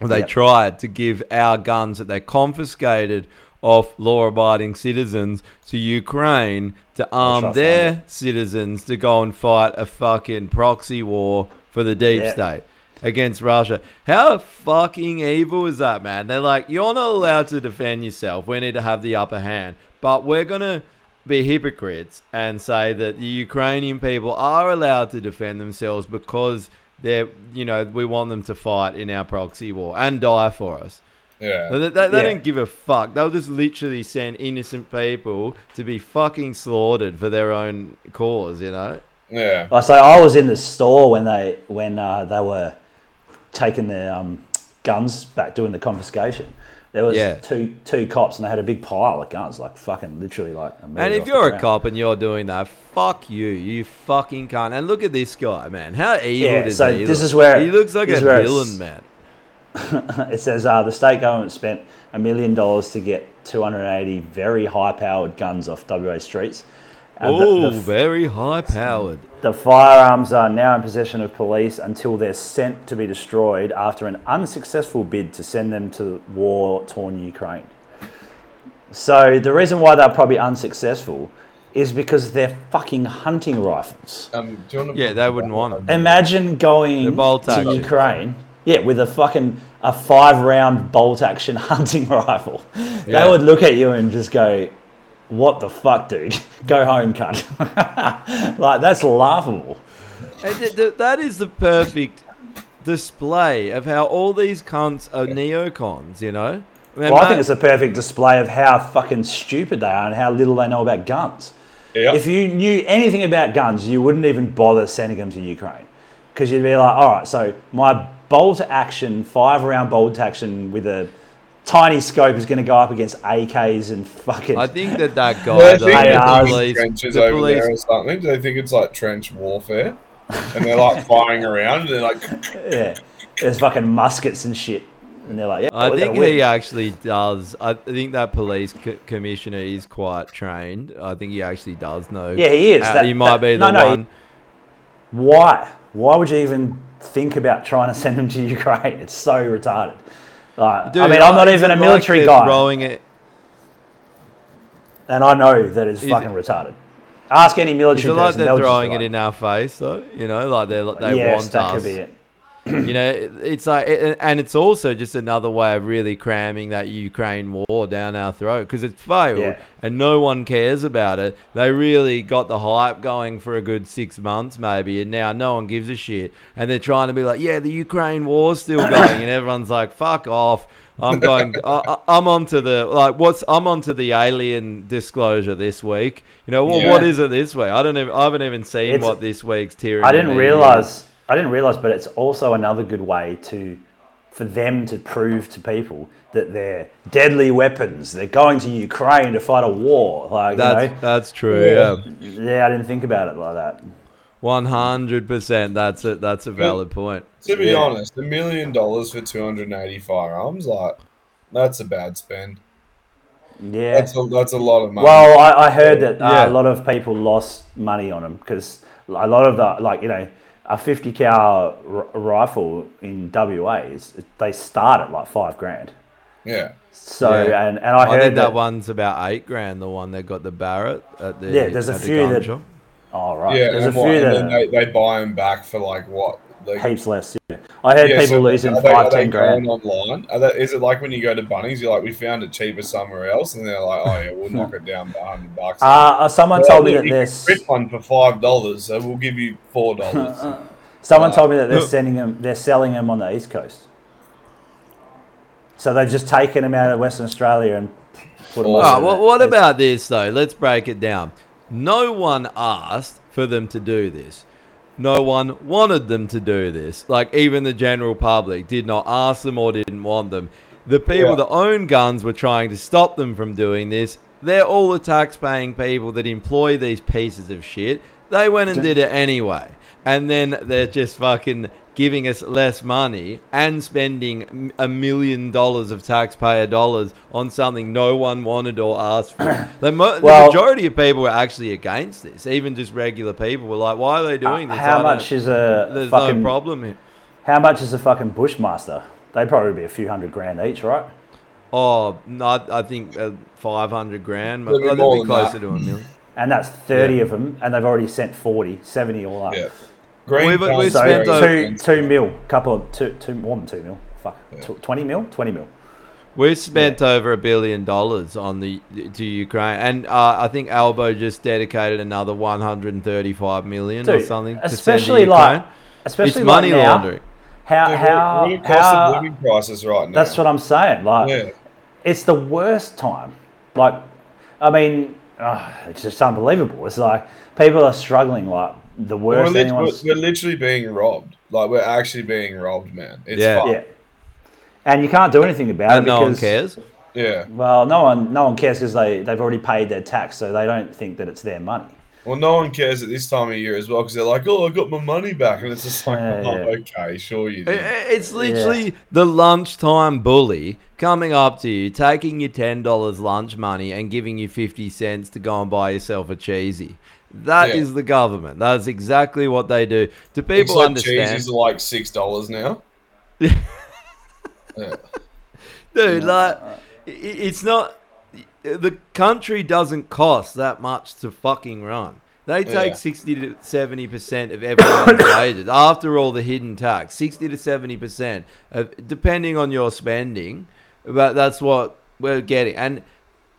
they Yep. tried to give our guns that they confiscated off law-abiding citizens to Ukraine to arm their citizens to go and fight a fucking proxy war for the deep Yeah. state against Russia. How fucking evil is that, man? They're like, you're not allowed to defend yourself. We need to have the upper hand. But we're going to be hypocrites and say that the Ukrainian people are allowed to defend themselves because they're, you know, we want them to fight in our proxy war and die for us. Yeah. They, they, they Yeah. don't give a fuck. They'll just literally send innocent people to be fucking slaughtered for their own cause, you know? Yeah. I say I was in the store when they when uh, they were taking their um, guns back, doing the confiscation. There was Yeah. two two cops, and they had a big pile of guns, like fucking literally like. A And if you're a cop and you're doing that, fuck you. You fucking can't. And look at this guy, man. How evil Yeah, does so he this look? is where- he looks like a is villain, man. [laughs] it says uh, the state government spent a million dollars to get 280 very high-powered guns off WA streets. And the- Oh, the, very high powered. the firearms are now in possession of police until they're sent to be destroyed after an unsuccessful bid to send them to war-torn Ukraine. So the reason why they're probably unsuccessful is because they're fucking hunting rifles. Um, do you want Yeah, they wouldn't want it. Imagine going to. Ukraine, yeah, with a fucking a five round bolt action [laughs] hunting rifle. Yeah. They would look at you and just go, "What the fuck, dude? [laughs] Go home, cunt." [laughs] like that's laughable. And th- th- that is the perfect display of how all these cunts are neocons, you know? Man, Well, I think it's a perfect display of how fucking stupid they are and how little they know about guns. Yeah. If you knew anything about guns, you wouldn't even bother sending them to Ukraine. Because you'd be like, all right, so my bolt action, five round bolt action with a tiny scope is going to go up against AKs and fucking. I think that that guy, they think the police, trenches the over police there or something? Do they think it's like trench warfare? And they're like firing around and they're like, [laughs] yeah, there's fucking muskets and shit. And they're like, yeah, I think he actually does. I think that police c- commissioner is quite trained. I think he actually does know. Yeah, he is. That- he might that- be the no, he- one. Why? Why would you even think about trying to send them to [laughs] Ukraine? It's so retarded. Like, I mean, I'm not even a military like guy, Throwing it. and I know that it's Is fucking it- retarded. Ask any Is military it like person. they're throwing it like, in our face, though? You know, like they they yes, want that us. could be it. [clears throat] you know, it's like, and it's also just another way of really cramming that Ukraine war down our throat because it's failed Yeah. and no one cares about it. They really got the hype going for a good six months, maybe, and now no one gives a shit. And they're trying to be like, yeah, the Ukraine war's still [coughs] going, and everyone's like, fuck off. I'm going. [laughs] I, I'm onto the like. What's I'm onto the alien disclosure this week. You know, well, Yeah. what is it this week? I don't even. I haven't even seen It's- what this week's tier. I didn't realize. I didn't realize, but it's also another good way to, for them to prove to people that they're deadly weapons. They're going to Ukraine to fight a war. Like That's you know, that's true. Yeah. yeah, I didn't think about it like that. One hundred percent. That's it. That's a valid point. to be Yeah. honest, a million dollars for 280 firearms, like, that's a bad spend. Yeah. That's a, that's a lot of money. Well, I, I heard that uh, Yeah. a lot of people lost money on them because a lot of the like you know a 50 cal r- rifle in WA is they start at like five grand. yeah. So Yeah. and and I I, heard think that, that, one's about eight grand. The one that got the Barrett at the Yeah, there's a few gun that- shop. Oh right, Yeah, there's a and, few what, and that then they, they buy them back for like what? Like, heaps less. Yeah. I heard yeah, people so losing are they- five ten grand. going online? Are they, is it like when you go to Bunnings, you're like, we found it cheaper somewhere else, and they're like, oh yeah, we'll knock it down by hundred bucks. [laughs] Uh, uh, someone Well, told me that you can one for five dollars, so we'll give you four [laughs] dollars. someone uh, told me that they're look. sending them, they're selling them on the east coast. So they've just taken them out of Western Australia and put them. Oh, well, what about this though? Let's break it down. No one asked for them to do this. No one wanted them to do this. Like even the general public did not ask them or didn't want them. The people Yeah. that own guns were trying to stop them from doing this. They're all the tax-paying people that employ these pieces of shit. They went and did it anyway, and then they're just fucking giving us less money and spending a million dollars of taxpayer dollars on something no one wanted or asked for. [clears throat] The, mo- Well- the majority of people were actually against this. Even just regular people were like, "Why are they doing Uh, this? how I much is a There's fucking no problem here." How much is a fucking Bushmaster? They'd probably be a few hundred grand each, right? Oh, no, I I think uh, five hundred grand. It'll be That'd more be closer that. to a million. And that's 30 of them, and they've already sent 40, 70 all up. yeah. Green We've- we've So spent very over- two, two mil, couple of, two, two, more than two mil. Fuck, Yeah. 20 mil? 20 mil. We've spent over a billion dollars on the to Ukraine, and uh, I think Albo just dedicated another 135 million or Dude, something. to send to especially Ukraine. like, especially it's money like now, laundering. How Dude, how look at cost of how? living prices right now. That's what I'm saying. Like, Yeah. it's the worst time. Like, I mean, ah, it's just unbelievable. It's like people are struggling like the We're, worst lit- we're, we're literally being robbed. Like we're actually being robbed, man. It's Yeah. Yeah, and you can't do anything about And it no one cares. Yeah. well, no one no one cares because they they've already paid their tax, so they don't think that it's their money. Well, no one cares at this time of year as well because they're like, "Oh, I got my money back," and it's just like, Yeah, "Oh, yeah. okay, sure you I- did." It's literally the lunchtime bully coming up to you, taking your ten dollars lunch money and giving you fifty cents to go and buy yourself a cheesy. That is Yeah. the government. That's exactly what they do. Do people like understand? cheeses are like six dollars now. [laughs] [laughs] yeah. Dude, like, i- it's not. The country doesn't cost that much to fucking run. They take Yeah. sixty to seventy percent of everyone's [coughs] wages after all the hidden tax. Sixty to seventy percent, depending on your spending. But that's what we're getting, and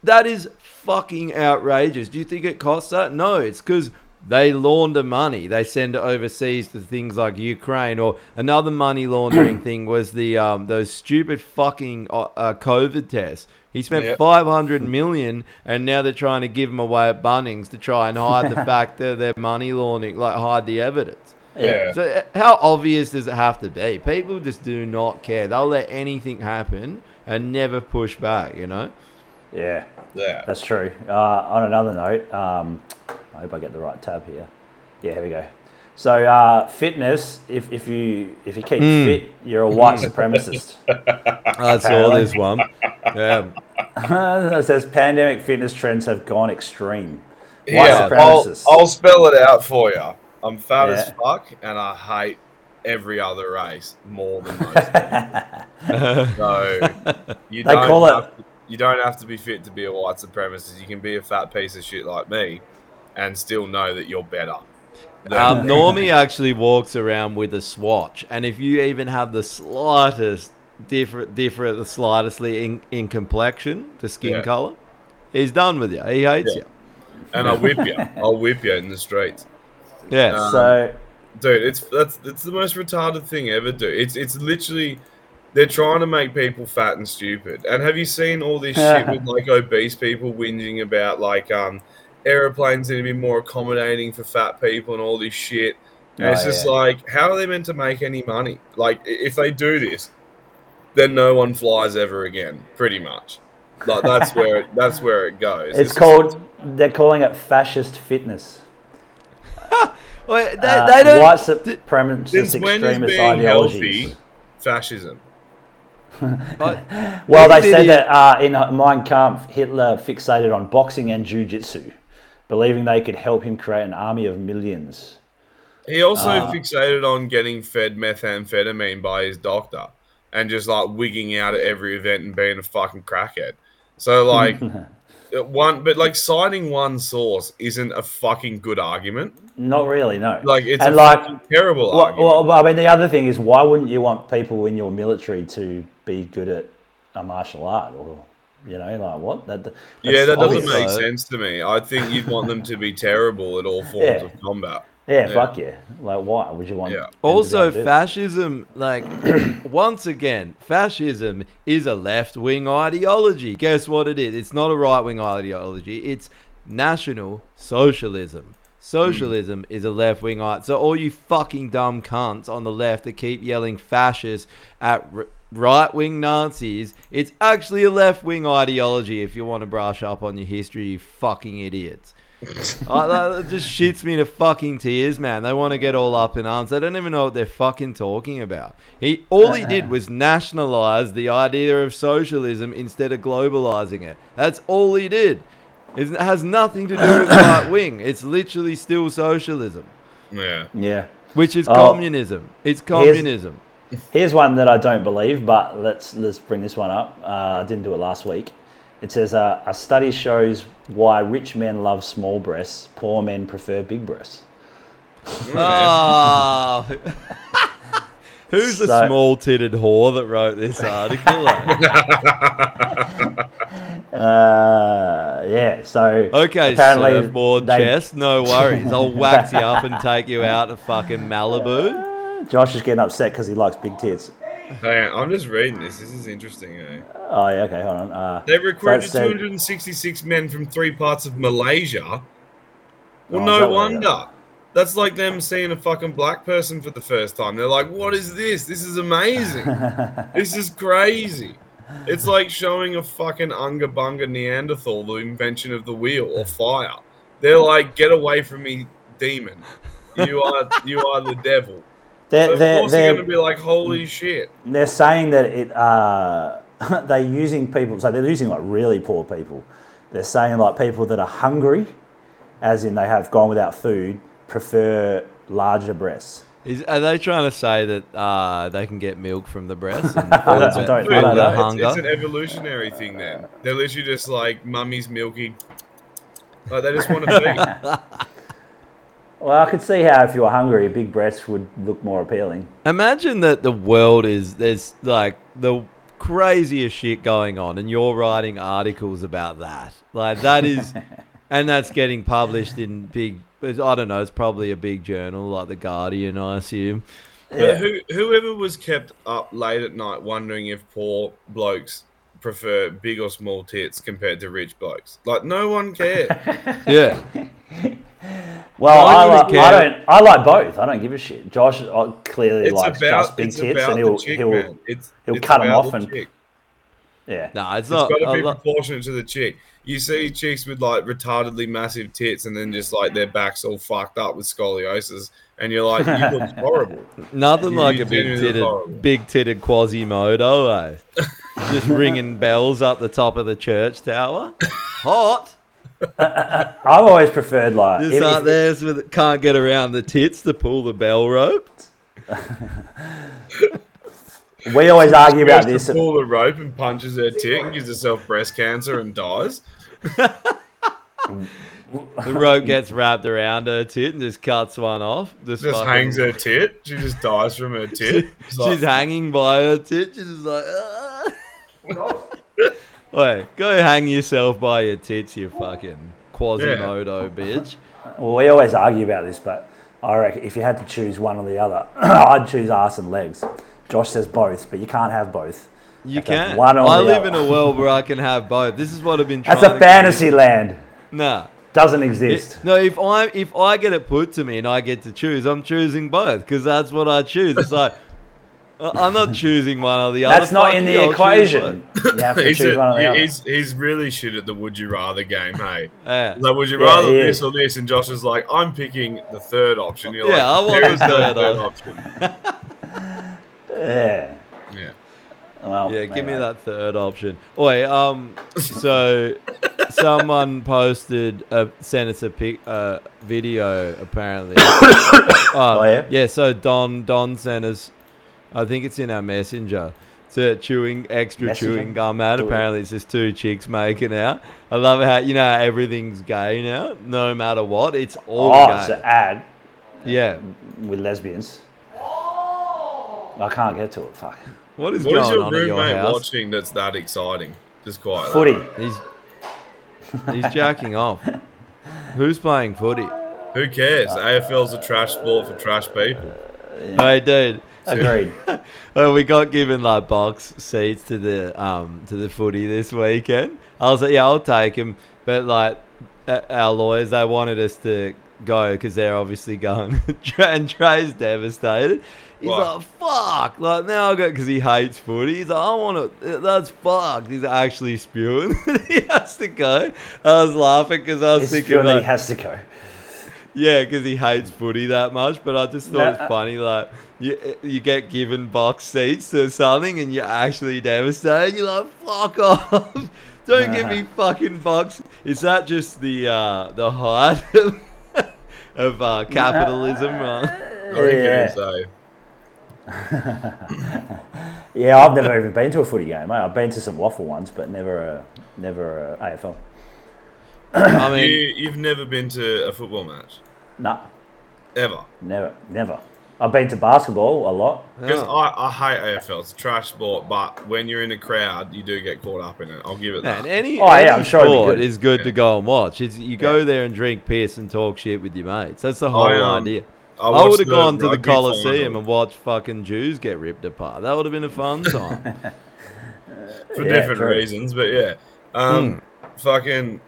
that is fucking outrageous. Do you think it costs that? No, it's because they launder money. They send it overseas to things like Ukraine. Or another money laundering [clears throat] thing was the um, those stupid fucking uh, uh, COVID tests. He spent Yep. five hundred million, and now they're trying to give them away at Bunnings to try and hide the [laughs] fact that they're money laundering, like hide the evidence. Yeah. So uh, how obvious does it have to be? People just do not care. They'll let anything happen and never push back. You know. Yeah, Yeah. that's true. Uh, on another note, um, I hope I get the right tab here. Yeah, here we go. So uh, fitness, if, if you if you keep Hmm. fit, you're a white supremacist. [laughs] I saw this one. Yeah. [laughs] it says pandemic fitness trends have gone extreme. White Yeah, I'll. I'll spell it out for you. I'm fat as fuck, and I hate every other race more than most. [laughs] so you They don't call it- to, you don't have to be fit to be a white supremacist. You can be a fat piece of shit like me, and still know that you're better. than Um. Normie actually walks around with a swatch, and if you even have the slightest different, different, the slightestly in, in complexion, the skin Yeah. color, he's done with you. He hates Yeah. you. and I'll whip you. [laughs] I'll whip you in the streets. Yeah. Um, so dude it's that's it's the most retarded thing ever dude it's it's literally they're trying to make people fat and stupid and have you seen all this shit [laughs] with like obese people whinging about like um aeroplanes need to be more accommodating for fat people and all this shit and Oh, it's just yeah. like how are they meant to make any money like if they do this then no one flies ever again pretty much like that's [laughs] where it, that's where it goes it's just- called they're calling it fascist fitness. [laughs] Well, they, Uh, they don't. white supremacist since extremist ideology. healthy fascism I- [laughs] Well, they Did said that uh, in Mein Kampf, Hitler fixated on boxing and jiu-jitsu, believing they could help him create an army of millions. He also Ah. fixated on getting fed methamphetamine by his doctor and just like wigging out at every event and being a fucking crackhead. So like uh, [laughs] one, but like citing one source isn't a fucking good argument. Not really, no. Like it's And a like- terrible Well, argument. well, I mean, the other thing is, why wouldn't you want people in your military to be good at a martial art, or you know, like what? That, yeah, that doesn't make sense to me. I think you'd want them to be terrible at all forms Yeah. of combat. Yeah, Yeah. fuck yeah. Like, why would you want? Yeah. Also, fascism, like, [clears throat] once again, fascism is a left wing ideology. Guess what it is? It's not a right wing ideology, it's national socialism. Socialism hmm. is a left wing ideology. So, all you fucking dumb cunts on the left that keep yelling fascist at r- right wing Nazis, it's actually a left wing ideology if you want to brush up on your history, you fucking idiots. I, that just shits me to fucking tears, man. They want to get all up in arms. They don't even know what they're fucking talking about. He all he did was nationalize the idea of socialism instead of globalizing it. That's all he did. It has nothing to do with [coughs] right wing. It's literally still socialism, Yeah. yeah. which is Oh. communism. It's communism. Here's one that I don't believe, but let's let's bring this one up. Uh, I didn't do it last week. It says uh, a study shows why rich men love small breasts, poor men prefer big breasts. Oh. [laughs] Who's the small titted whore that wrote this article? [laughs] Uh, yeah. So Okay, apparently surfboard they- chest, no worries. I'll [laughs] wax you up and take you out to fucking Malibu. Josh is getting upset because he likes big tits. On, I'm just reading this. This is interesting. Eh? Oh yeah, okay, hold on. Uh, They recruited so it said- 266 men from three parts of Malaysia. Well, Oh, no wonder. That's like them seeing a fucking black person for the first time. They're like, "What is this? This is amazing. [laughs] this is crazy." It's like showing a fucking Unga Bunga Neanderthal the invention of the wheel or fire. They're like, "Get away from me, demon! You are you are the devil." They're, of they're, course, they're they're, gonna be like, "Holy shit!" they're saying that it uh, [laughs] they're using people. So they're using like really poor people. They're saying like people that are hungry, as in they have gone without food, prefer larger breasts. Is, are they trying to say that uh, they can get milk from the breast and [laughs] I don't- I don't- I don't know. It's, hunger? it's an evolutionary thing then. They're literally just like mummy's milking. Like they just want to feed. Well, I could see how if you were hungry, big breasts would look more appealing. Imagine that the world is there's like the craziest shit going on, and you're writing articles about that. Like that is, [laughs] and that's getting published in big. I don't know. It's probably a big journal like the Guardian, I assume. But who, whoever was kept up late at night wondering if poor blokes prefer big or small tits compared to rich blokes. Like no one cared. [laughs] Yeah. [laughs] Well, I I, don't like. I don't. I like both. I don't give a shit. Josh uh, clearly it's likes about just big it's tits, and he'll the chick, he'll man. It's he'll it's cut 'em about off the and- chick. yeah. No, it's It's not. got to be lot- proportionate to the chick. You see chicks with like retardedly massive tits, and then just like their backs all fucked up with scoliosis, and you're like, you look [laughs] horrible. Nothing You like a big genuinely look horrible. titted, big titted Quasimodo, eh? [laughs] Just ringing bells up the top of the church tower. Hot. [laughs] I've always preferred like Just if- out if- there so can't get around the tits to pull the bell rope. [laughs] we always argue about this. to pull the rope and punches her tit and gives herself breast cancer and dies. The rope gets wrapped around her tit and just cuts one off. Just, Just fucking- hangs her tit. She just dies from her [laughs] tit. It's She's like, hanging by her tit. She's just like, "Ah." Wait, go hang yourself by your tits, you fucking Quasimodo bitch. Well, we always argue about this, but I reckon if you had to choose one or the other, [clears throat] I'd choose ass and legs. Josh says both, but you can't have both. You Have to have can. one or I the live other. in a world where I can have both. This is what I've been trying That's a to fantasy land. Nah. Doesn't It- exist. no, if I if I get it put to me and I get to choose, I'm choosing both because that's what I choose. It's like I- I'm not choosing one or the other. That's not in the I'll equation. both. You have to he's, a- one or the other. he's, he's really shit at the would you rather game, hey? Yeah. Like, would you Yeah, rather this is. or this? And Josh is like, I'm picking the third option. You're Yeah, I want the third third option." option. [laughs] Yeah. Yeah. Well, Yeah, give me that third option. Oi, um, [laughs] so someone posted a sent us a pic, uh, video apparently. [coughs] oh, yeah? yeah. So Don Don sent us, I think it's in our messenger. To chewing extra Messenger? chewing gum out. Do it. Apparently, it's just two chicks making out. I love how you know everything's gay now. No matter what, it's all Oh, gay. it's an ad yeah. with lesbians. I can't get to it. Fuck. What is What is going your on at your roommate house? watching that's that exciting? Just quietly. Footy. He's he's jacking off. Who's playing footy? Who cares? Uh, AFL's a trash sport for trash people. Hey, dude. Agreed. [laughs] Oh, we got given like box seats to the um to the footy this weekend. I was like, yeah, I'll take him. But like our lawyers, they wanted us to go because they're obviously going. [laughs] and Trey's devastated. He's Why? like, fuck. Like now I got because he hates footy. He's like, I want to. That's fucked. He's actually spewing. [laughs] he has to go. I was laughing because I was thinking, like, has to go. Yeah, because he hates footy that much. But I just thought No, it's uh, funny, like you you get given box seats to something and you're actually devastated. You're like, fuck off! [laughs] Don't give me fucking box. Is that just the uh, the height [laughs] of, of uh, capitalism? I think Yeah. it is, though. [laughs] Yeah, I've never even been to a footy game. mate. I've been to some waffle ones, but never a never a AFL. [clears throat] I mean, You, you've never been to a football match? No, Ever? never, never. I've been to basketball a lot. Because oh. I, I hate AFL. It's a trash sport, but when you're in a crowd, you do get caught up in it. I'll give it man, that. any, Oh, yeah, I'm sure it'd sport good. is good to go and watch. It's, you go there and drink piss and talk shit with your mates. That's the whole I, um, idea. I, watched would have gone to the rugby Coliseum and watched fucking Jews get ripped apart. That would have been a fun [laughs] time. for Yeah, different true. reasons, but yeah, um, Hmm. fucking.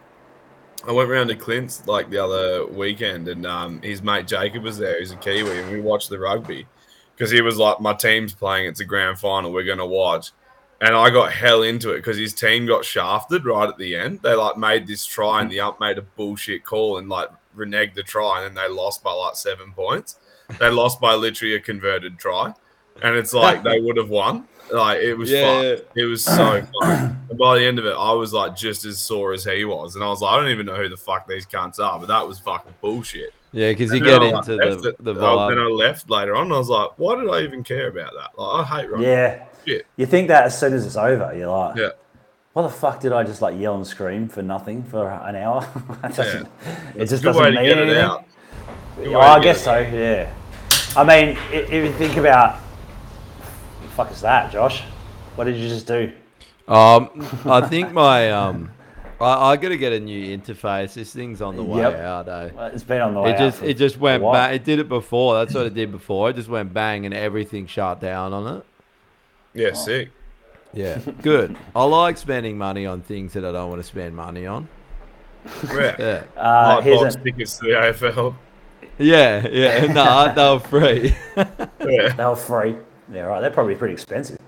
I went round to Clint's like the other weekend, and um, his mate Jacob was there. He's a Kiwi, and we watched the rugby because he was like, "My team's playing. It's a grand final. We're gonna watch." And I got hell into it because his team got shafted right at the end. They like made this try, and the ump made a bullshit call and like reneged the try, and then they lost by like seven points. They lost by literally a converted try, and it's like they [laughs] would have won. Like it was Yeah. fun. It was so [clears throat] fun. And by the end of it, I was like just as sore as he was, and I was like, I don't even know who the fuck these cunts are, but that was fucking bullshit. yeah, because you get I, into like, the, it- the oh, Then. I left later on. And I was like, why did I even care about that? Like, I hate rugby. Yeah. Shit. You think that as soon as it's over, you're like, Yeah. what the fuck did I just like yell and scream for nothing for an hour? [laughs] That It just doesn't way to mean anything. Yeah, oh, I guess so. Yeah. I mean, if you think about, the fuck is that, Josh? What did you just do? Um, I think my um, I, I got to get a new interface. This thing's on the way Yep. out. Eh? Well, It's been on the way. It just for it just went a bang. It did it before. That's what it did before. It just went bang and everything shut down on it. Yeah, sick. Yeah, good. I like spending money on things that I don't want to spend money on. Yeah. Yeah, Uh, like box a, tickets to the AFL. yeah, yeah. [laughs] No, they were free, Yeah. they were free. Yeah, right. They're probably pretty expensive.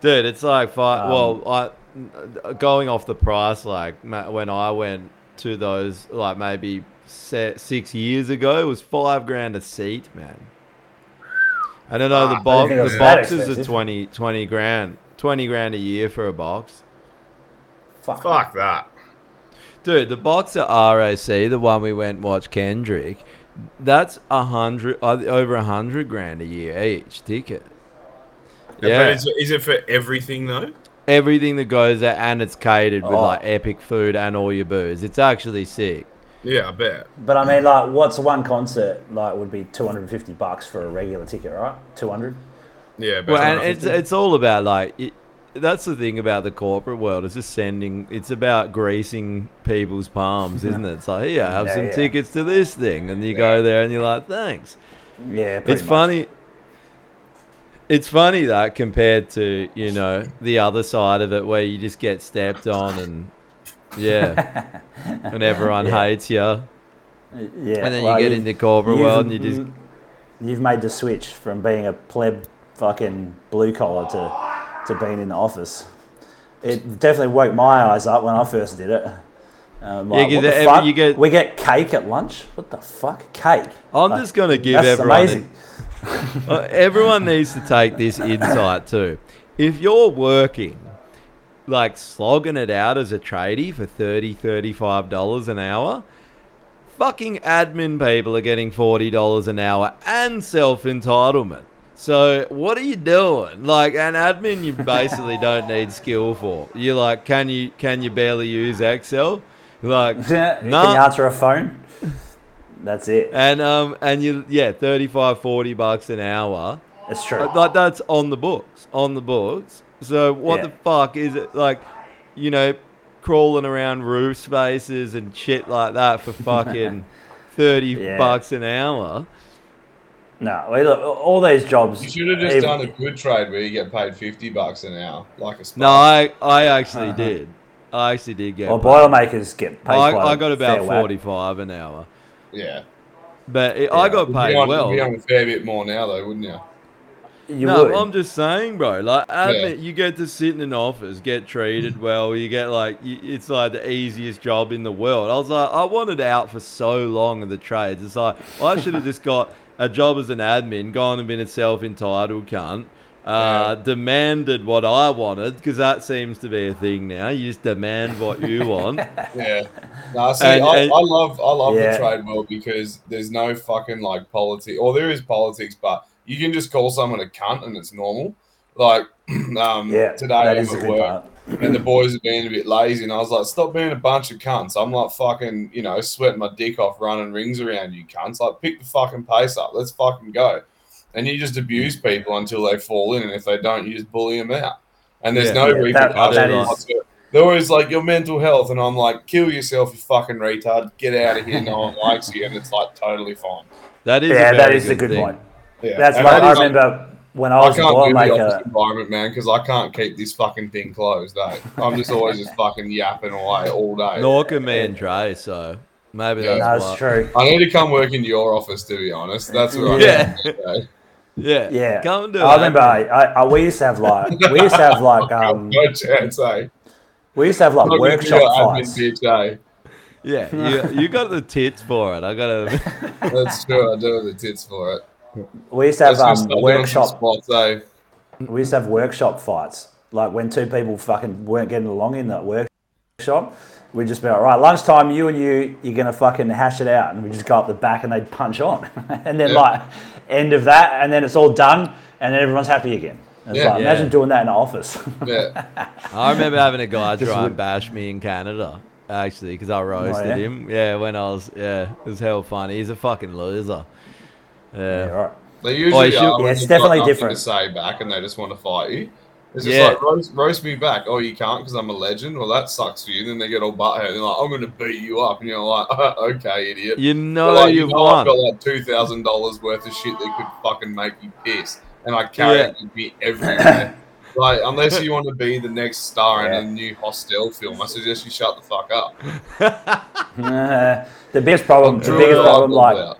dude. It's like five. Um, well, I going off the price. Like when I went to those, like maybe six years ago, it was five grand a seat, man. I don't know. Ah, the I box, didn't the boxes are expensive. 20, 20 grand, twenty grand a year for a box. Fuck. Fuck that. Dude, the box at RAC, the one we went and watched Kendrick, that's a hundred uh, over a hundred grand a year each ticket. But Yeah, is, is it for everything though? everything that goes there, and it's catered with Oh. like epic food and all your booze. It's actually sick. Yeah, I bet. But I mean, like, what's one concert like would be 250 bucks for a regular ticket, right? 200. Yeah, but Well, and it's it's all about like it, that's the thing about the corporate world. It's just sending. It's about greasing people's palms, isn't it? It's like, here, have [laughs] Yeah, some yeah. tickets to this thing, and you go there and you're like, thanks. Yeah, it's much. funny. It's funny that compared to you know the other side of it, where you just get stepped on and yeah, [laughs] and everyone Yeah. hates you, Yeah, and then well, you get into corporate world and you just You've made the switch from being a pleb fucking blue collar to, to being in the office. It definitely woke my eyes up when I first did it. Um, Yeah, what the every- fuck? you get- we get cake at lunch? What the fuck? Cake? I'm Like, just gonna give that's everyone. amazing. [laughs] Uh, everyone needs to take this insight too. If you're working, like slogging it out as a tradie for 30 $35 an hour, fucking admin people are getting $40 an hour and self entitlement. So what are you doing? Like an admin, you basically don't need skill for. You're like, can you can you barely use Excel? Like, [laughs] Can nah. you answer a phone? That's it. and um and you yeah 35 40 bucks an hour That's true. Like that's on the books on the books so what Yeah. the fuck is it like you know crawling around roof spaces and shit like that for [laughs] fucking 30 Yeah. bucks an hour No, well, look, all these jobs. You should have just even- done a good trade where you get paid fifty bucks an hour, like a no i i actually uh-huh. did i actually did get Well, paid. Boilermakers get paid. I, quite I a got about fair whack. 45 an hour Yeah. but it, i Yeah. got You'd paid on, well You'd be on a fair bit more now, though, wouldn't you? You no, would. I'm just saying, bro. Like, admit, you get to sit in an office, get treated well. You get like, y- it's like the easiest job in the world. I was like, I wanted out for so long in the trades. It's like I should have just got a job as an admin, gone and been a self-entitled cunt. Uh, demanded what I wanted because that seems to be a thing now. You just demand what you [laughs] want. Yeah. No, see, And- I, and- I love I love Yeah. the trade world because there's no fucking like politics, or there is politics, but you can just call someone a cunt and it's normal. Like [clears throat] um, yeah, today that I'm a at good work part. And the boys are being a bit lazy, and I was like, stop being a bunch of cunts. I'm like fucking, you know, sweating my dick off running rings around you cunts. Like, pick the fucking pace up. Let's fucking go. And you just abuse people until they fall in, and if they don't, you just bully them out. And there's Yeah. no Yeah, that- repercussions. that is- whatsoever. They're always like your mental health, and I'm like, kill yourself, you fucking retard. Get out of here. No one likes you, and it's like totally fine. That is. yeah, a that very a good thing. point. Yeah. That's And like that I is- remember when I I was a can't boy do the office maker. environment, man, because I can't keep this fucking thing closed. Eh? I'm just always just fucking yapping away all day. Nor can me and Trey, so maybe Yeah. that's No, it's why. true. I need to come work into your office, to be honest. That's what Yeah. I need. Yeah. Yeah, Come do I it. remember. I, I, I we used to have like [laughs] we used to have like um no chance, eh? we used to have like I'm not gonna be workshop your admin fights. bitch, eh? Yeah, you, you got the tits for it. I gotta. That's true. I do have the tits for it. We used to have um, go start doing some workshop. spots, eh? We used to have workshop fights. Like when two people fucking weren't getting along in that workshop, we'd just be like, right, lunchtime, you and you, you're gonna fucking hash it out, and we just go up the back and they'd punch on, [laughs] and then Yeah. like end of that, and then it's all done, and then everyone's happy again. It's Yeah. like, Yeah. imagine doing that in an office. [laughs] Yeah. I remember having a guy [laughs] Just try would- and bash me in Canada, actually, because I roasted yeah? him. Yeah, when I was, yeah, it was hell funny. He's a fucking loser. Yeah, Yeah. right. They usually should- are. Yeah, when it's definitely different. To say back, and they just want to fight you. It's just Yeah. like roast, roast me back. Oh, you can't because I'm a legend. Well, that sucks for you. Then they get all butthead. They're like, I'm going to beat you up, and you're like, [laughs] okay, idiot. You know like, you you know I've got like two thousand dollars worth of shit that could fucking make you piss, and I carry Yeah. it with me everywhere. [coughs] like, unless you want to be the next star Yeah. in a new Hostel film, I suggest you shut the fuck up. [laughs] Uh, the biggest problem, the biggest problem, up like all out.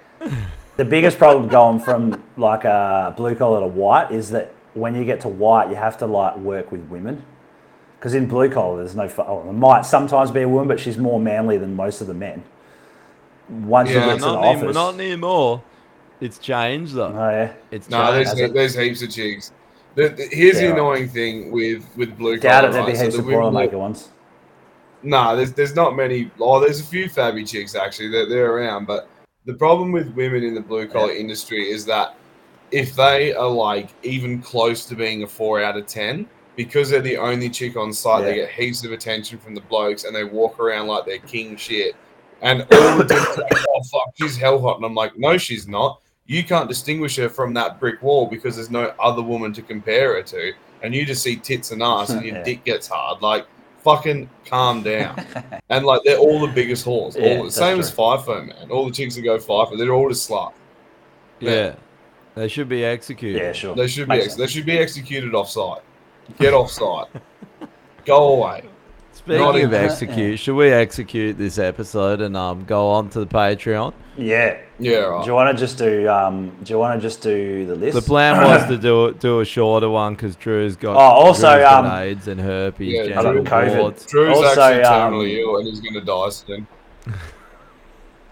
The biggest problem going from like a blue collar to white is that when you get to white, you have to like work with women. Because in blue collar, there's no. Oh, there might sometimes be a woman, but she's more manly than most of the men. Once you Yeah, get to the Not, near, office, not anymore. It's changed though. oh yeah, It's No, changed. there's, Has there's heaps of chicks. The, the- here's the annoying thing with with blue collar. doubt collar. it. There'd be right? So heaps the of women that- Boilermaker ones. Nah, there's there's not many. Oh, there's a few fabby chicks actually. They're they're around, but the problem with women in the blue collar industry is that if they are like even close to being a four out of ten, because they're the only chick on site, they get heaps of attention from the blokes, and they walk around like they're king shit. And all the dudes like, oh fuck, she's hell hot, and I'm like, no, she's not. You can't distinguish her from that brick wall because there's no other woman to compare her to, and you just see tits and ass, and [laughs] your Yeah. dick gets hard. Like, fucking calm down. [laughs] and like, they're all the biggest whores. Yeah, all, that's same as true. FIFO, man. All the chicks that go FIFO, they're all just sluts. yeah. They should be executed. Yeah, sure. They should be ex- they should be executed off site. Get off site. [laughs] Go away. Speaking Not of even- execute, should we execute this episode and um go on to the Patreon? Yeah. Yeah, Do you want to just do? Um, do you want to just do the list? The plan was to [laughs] do do a shorter one because Drew's got Oh, also, Drew's got um, AIDS and herpes, Yeah, I got genital COVID. warts. Drew's Also, actually um, ill and he's going to die soon.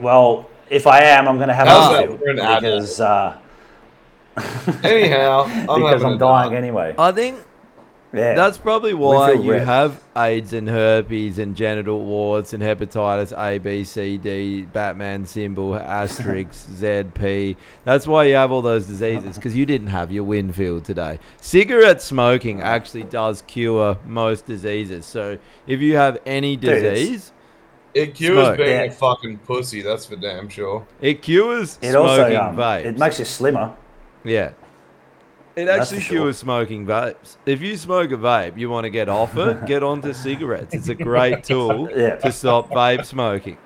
Well, if I am, I'm going to have How's a that field for an adult? because uh, [laughs] Anyhow, I'm because I'm dying day. anyway. I think Yeah. That's probably why you red. have AIDS and herpes and genital warts and hepatitis A, B, C, D, Batman symbol, asterisk, [laughs] ZP. That's why you have all those diseases because you didn't have your Winfield today. Cigarette smoking actually does cure most diseases. So if you have any Dude, disease, It cures Smoke. being Yeah. a fucking pussy, that's for damn sure. it cures it smoking also um, vapes. it makes you slimmer. Yeah. It actually for sure. cures smoking vapes. If you smoke a vape, you want to get off it, [laughs] get onto cigarettes. It's a great [laughs] tool Yeah. to stop vape smoking.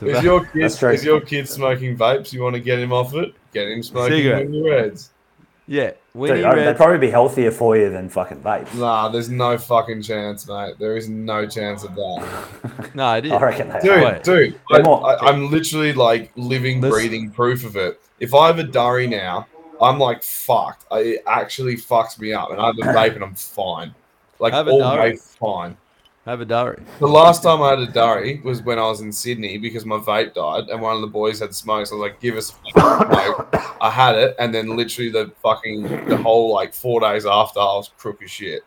To Is va- your kid That's true. is your kid smoking vapes? You want to get him off it? Get him smoking Cigarette. Winnie Reds. yeah, Dude, Winnie I- they'd probably be healthier for you than fucking vapes. Nah, there's no fucking chance, mate. There is no chance of that. [laughs] No, I did. I reckon they dude, are. Dude, dude, I, I, I'm literally like living, Let's- breathing proof of it. If I have a durry now, I'm like fucked. I, it actually fucks me up, and I have a [clears throat] vape, and I'm fine. Like Have a all durry. day, fine. Have a durry. The last time I had a durry was when I was in Sydney because my vape died, and one of the boys had smokes. I was like, "Give us a fucking smoke." I had it, and then literally the fucking the whole like four days after, I was crook as shit.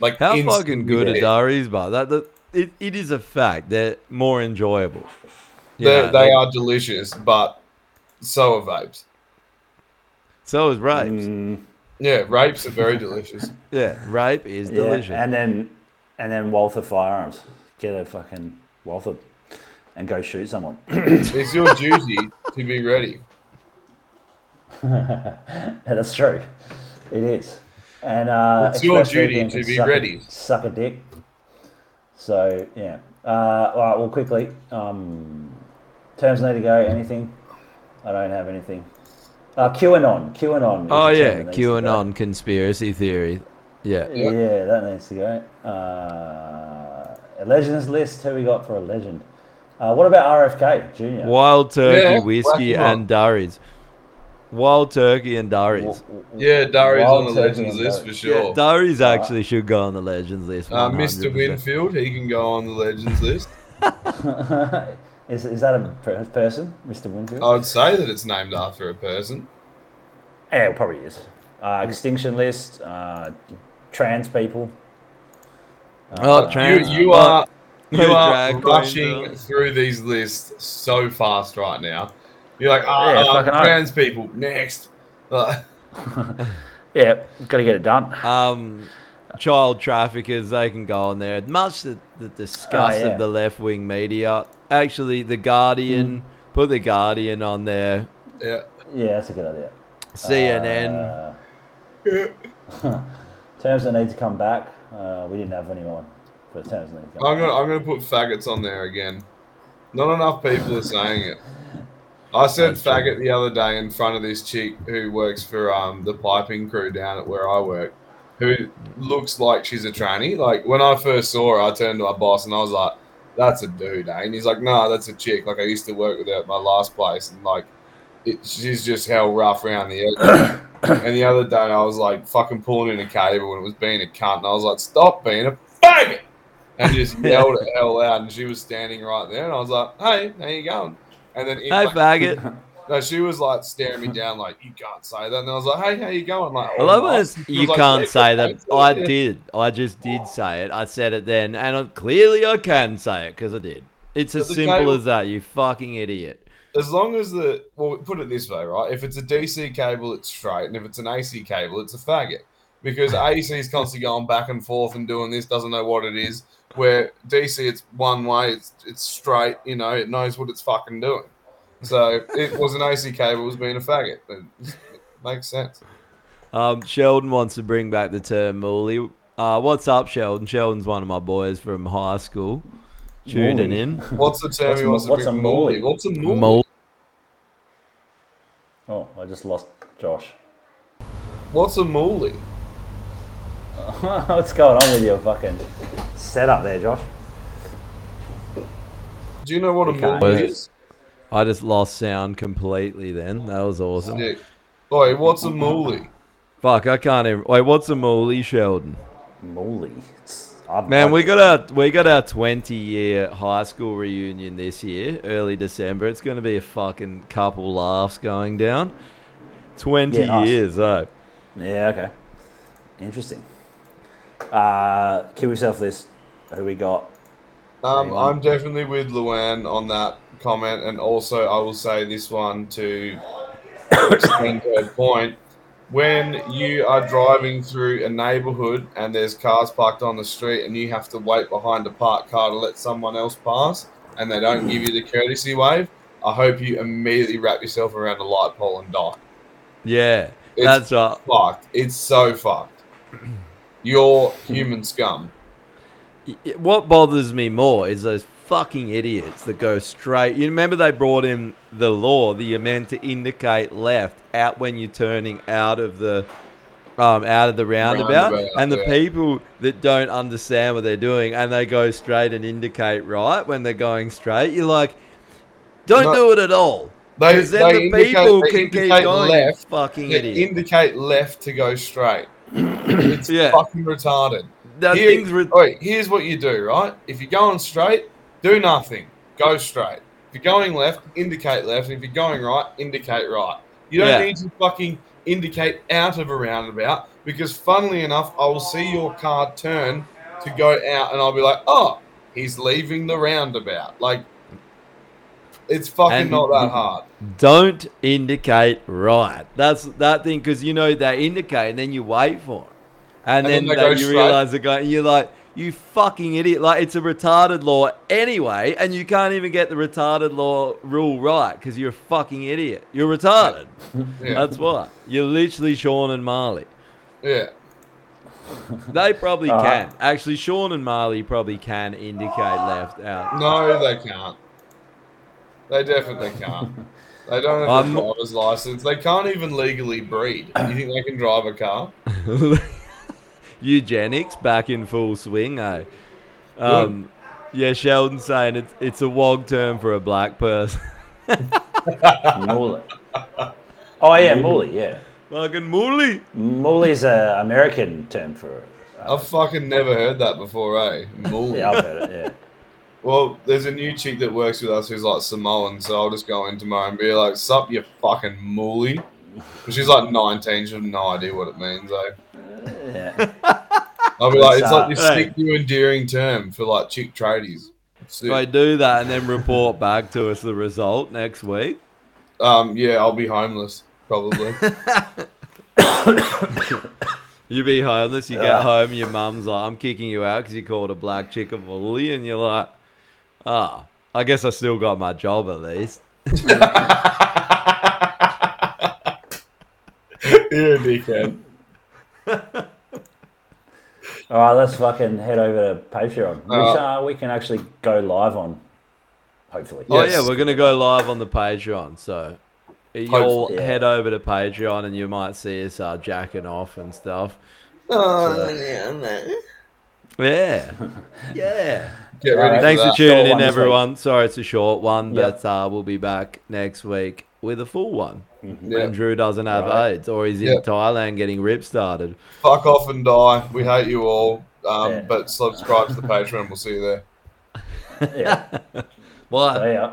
Like How instantly fucking good are dead. durries, but that, that it, it is a fact. They're more enjoyable. You they they- are delicious, but so are vapes. So is rapes. Mm, Yeah, rapes are very delicious. [laughs] Yeah, rape is yeah, delicious. and then and then Walther firearms. Get a fucking Walther and go shoot someone. [clears throat] It's your duty to be ready. [laughs] Yeah, that's true. It is. And uh, It's your duty to be suck a- ready. suck a dick. So yeah. Uh, all right. Well, quickly. Um, terms need to go. Anything? I don't have anything. Uh, QAnon. QAnon. Oh yeah, that needs to go. QAnon conspiracy theory. Yeah. Yeah, that needs to go. Uh, a legends list. Who we got for a legend? Uh, what about RFK Junior? Wild turkey, Yeah, whiskey, whack 'em and durries. Wild turkey and durries. Yeah, Darius Wild on the turkey legends list for Darius. Yeah, sure. durries actually should go on the legends list. Uh, Mr. Winfield, he can go on the legends list. [laughs] is, is that a per- person, Mr. Winfield? I would say that it's named after a person. Yeah, it probably is. Uh, extinction list. Uh, trans people. Oh, You, trans- you are you are rushing girls. through these lists so fast right now. You're like, ah, Yeah, uh, fucking oath. trans people next. [laughs] Uh, Yeah, got to get it done. um, child traffickers, they can go on there. Much the, the disgust Oh, yeah. of the left wing media. Actually, the Guardian, Hmm. put the Guardian on there. yeah. Yeah, that's a good idea. CNN. Uh, [laughs] terms that need to come back. Uh, we didn't have anyone for terms that need to come I'm back. gonna I'm gonna put faggots on there again. Not enough people are saying it. I said faggot the other day in front of this chick who works for um the piping crew down at where I work, who looks like she's a tranny. Like when I first saw her, I turned to my boss and I was like, "That's a dude," eh? And he's like, "No, that's a chick." Like I used to work with her at my last place, and like it, she's just hell rough around the edge. [coughs] and the other day, I was like fucking pulling in a cable and it was being a cunt, and I was like, "Stop being a faggot!" and just [laughs] yelled it hell out. And she was standing right there, and I was like, "Hey, how you going?" And then Hey, faggot. [laughs] no, she was like staring me down, like you can't say that. And I was like, "Hey, how you going?" Like, I love "Oh, when nice." it's- She you like, can't "Yeah, say that. I did. I just did say it. I said it then, and I, clearly I can say it because I did. It's as simple cable- as that. You fucking idiot. As long as the well, put it this way, right? If it's a DC cable, it's straight, and if it's an AC cable, it's a faggot. Because [laughs] AC is constantly going back and forth and doing this, doesn't know what it is. Where DC, it's one way, it's it's straight. You know, it knows what it's fucking doing. So it was an AC cable, was being a faggot. It makes sense. Um, Sheldon wants to bring back the term mooly. Uh, what's up, Sheldon? Sheldon's one of my boys from high school. Tuning Mooly. in. What's the term What's he a- wants to what's bring? a mooly? What's a mooly? Mool- Oh, I just lost Josh. What's a mooly? [laughs] What's going on with your fucking setup there, Josh? Do you know what a You mooly is? I just lost sound completely then. That was awesome. Nick. Oi, what's a mooly? Fuck, I can't even. Wait, what's a mooly, Sheldon? Mooly. I've- Man, we got our we got our twenty year high school reunion this year, early December. It's going to be a fucking couple laughs going down. Twenty Yeah, nice. years, oh. Yeah, okay. Interesting. Uh, kill yourself list. Who we got? Um, Anyone? I'm definitely with Luann on that comment, and also I will say this one to extend [coughs] her point. When you are driving through a neighborhood and there's cars parked on the street, and you have to wait behind a parked car to let someone else pass, and they don't give you the courtesy wave, I hope you immediately wrap yourself around a light pole and die. Yeah, It's that's uh, fucked. It's so fucked. [coughs] You're human scum. what bothers me more is those fucking idiots that go straight. You remember they brought in the law that you're meant to indicate left out when you're turning out of the um, out of the roundabout, Roundabout, and the yeah. people that don't understand what they're doing and they go straight and indicate right when they're going straight, you're like, don't No. do it at all. Because then the indicate, people can keep indicate going. left. fucking They idiot. indicate left to go straight. [clears throat] it's Yeah. fucking retarded. Here- re- Wait, here's what you do, right? If you're going straight, do nothing. Go straight. If you're going left, indicate left. And if you're going right, indicate right. You don't Yeah. need to fucking indicate out of a roundabout because, funnily enough, I will see your car turn to go out and I'll be like, oh, he's leaving the roundabout. Like, it's fucking And- not that hard. don't indicate right. That's that thing because you know they indicate and then you wait for them, and, And then, then they they- you realize they're going. You're like, you fucking idiot! Like it's a retarded law anyway, and you can't even get the retarded law rule right because you're a fucking idiot. You're retarded. [laughs] Yeah. That's why you're literally Sean and Marley. yeah. They probably Uh, can. Actually, Sean and Marley probably can indicate left out. No, they can't. They definitely can't. They don't have I'm- a driver's license. They can't even legally breed. You think they can drive a car? [laughs] Eugenics back in full swing, eh? Um, yeah, Sheldon's saying it's it's a wog term for a black person. [laughs] Mooly. Oh yeah, mooly. Yeah, Fucking mooly. mooly's an American term for. I've fucking never heard that before, eh? Mooly. Yeah, I've heard it. Yeah. [laughs] Well, there's a new chick that works with us who's like Samoan, so I'll just go in tomorrow and be like, "Sup, you fucking mooly." She's like 19, she has no idea what it means, eh? Yeah. I'll be like, It's, "It's like this stick to endearing term for like chick tradies." I do that and then report back to us the result next week. Um, yeah, I'll be homeless probably. [laughs] You be homeless, you Yeah. get home, your mum's like, I'm kicking you out because you called a black chick a bully, and you're like, ah, I guess I still got my job at least. [laughs] A dickhead. All right, let's fucking head over to Patreon, which Uh, uh, we can actually go live on. Hopefully. Oh Yes. yeah, we're gonna go live on the Patreon, so you'll Yeah. head over to Patreon and you might see us uh, jacking off and stuff. Oh, Yeah, [laughs] yeah. Get ready for Thanks for that. tuning in, one week. everyone. Sorry it's a short one, Yep. but uh, we'll be back next week with a full one. Yeah. When Drew doesn't have Right. AIDS or he's in Yep. Thailand getting rip started. Fuck off and die. We hate you all. Um, Yeah. But subscribe to the Patreon. We'll see you there. Yeah. What? So, yeah.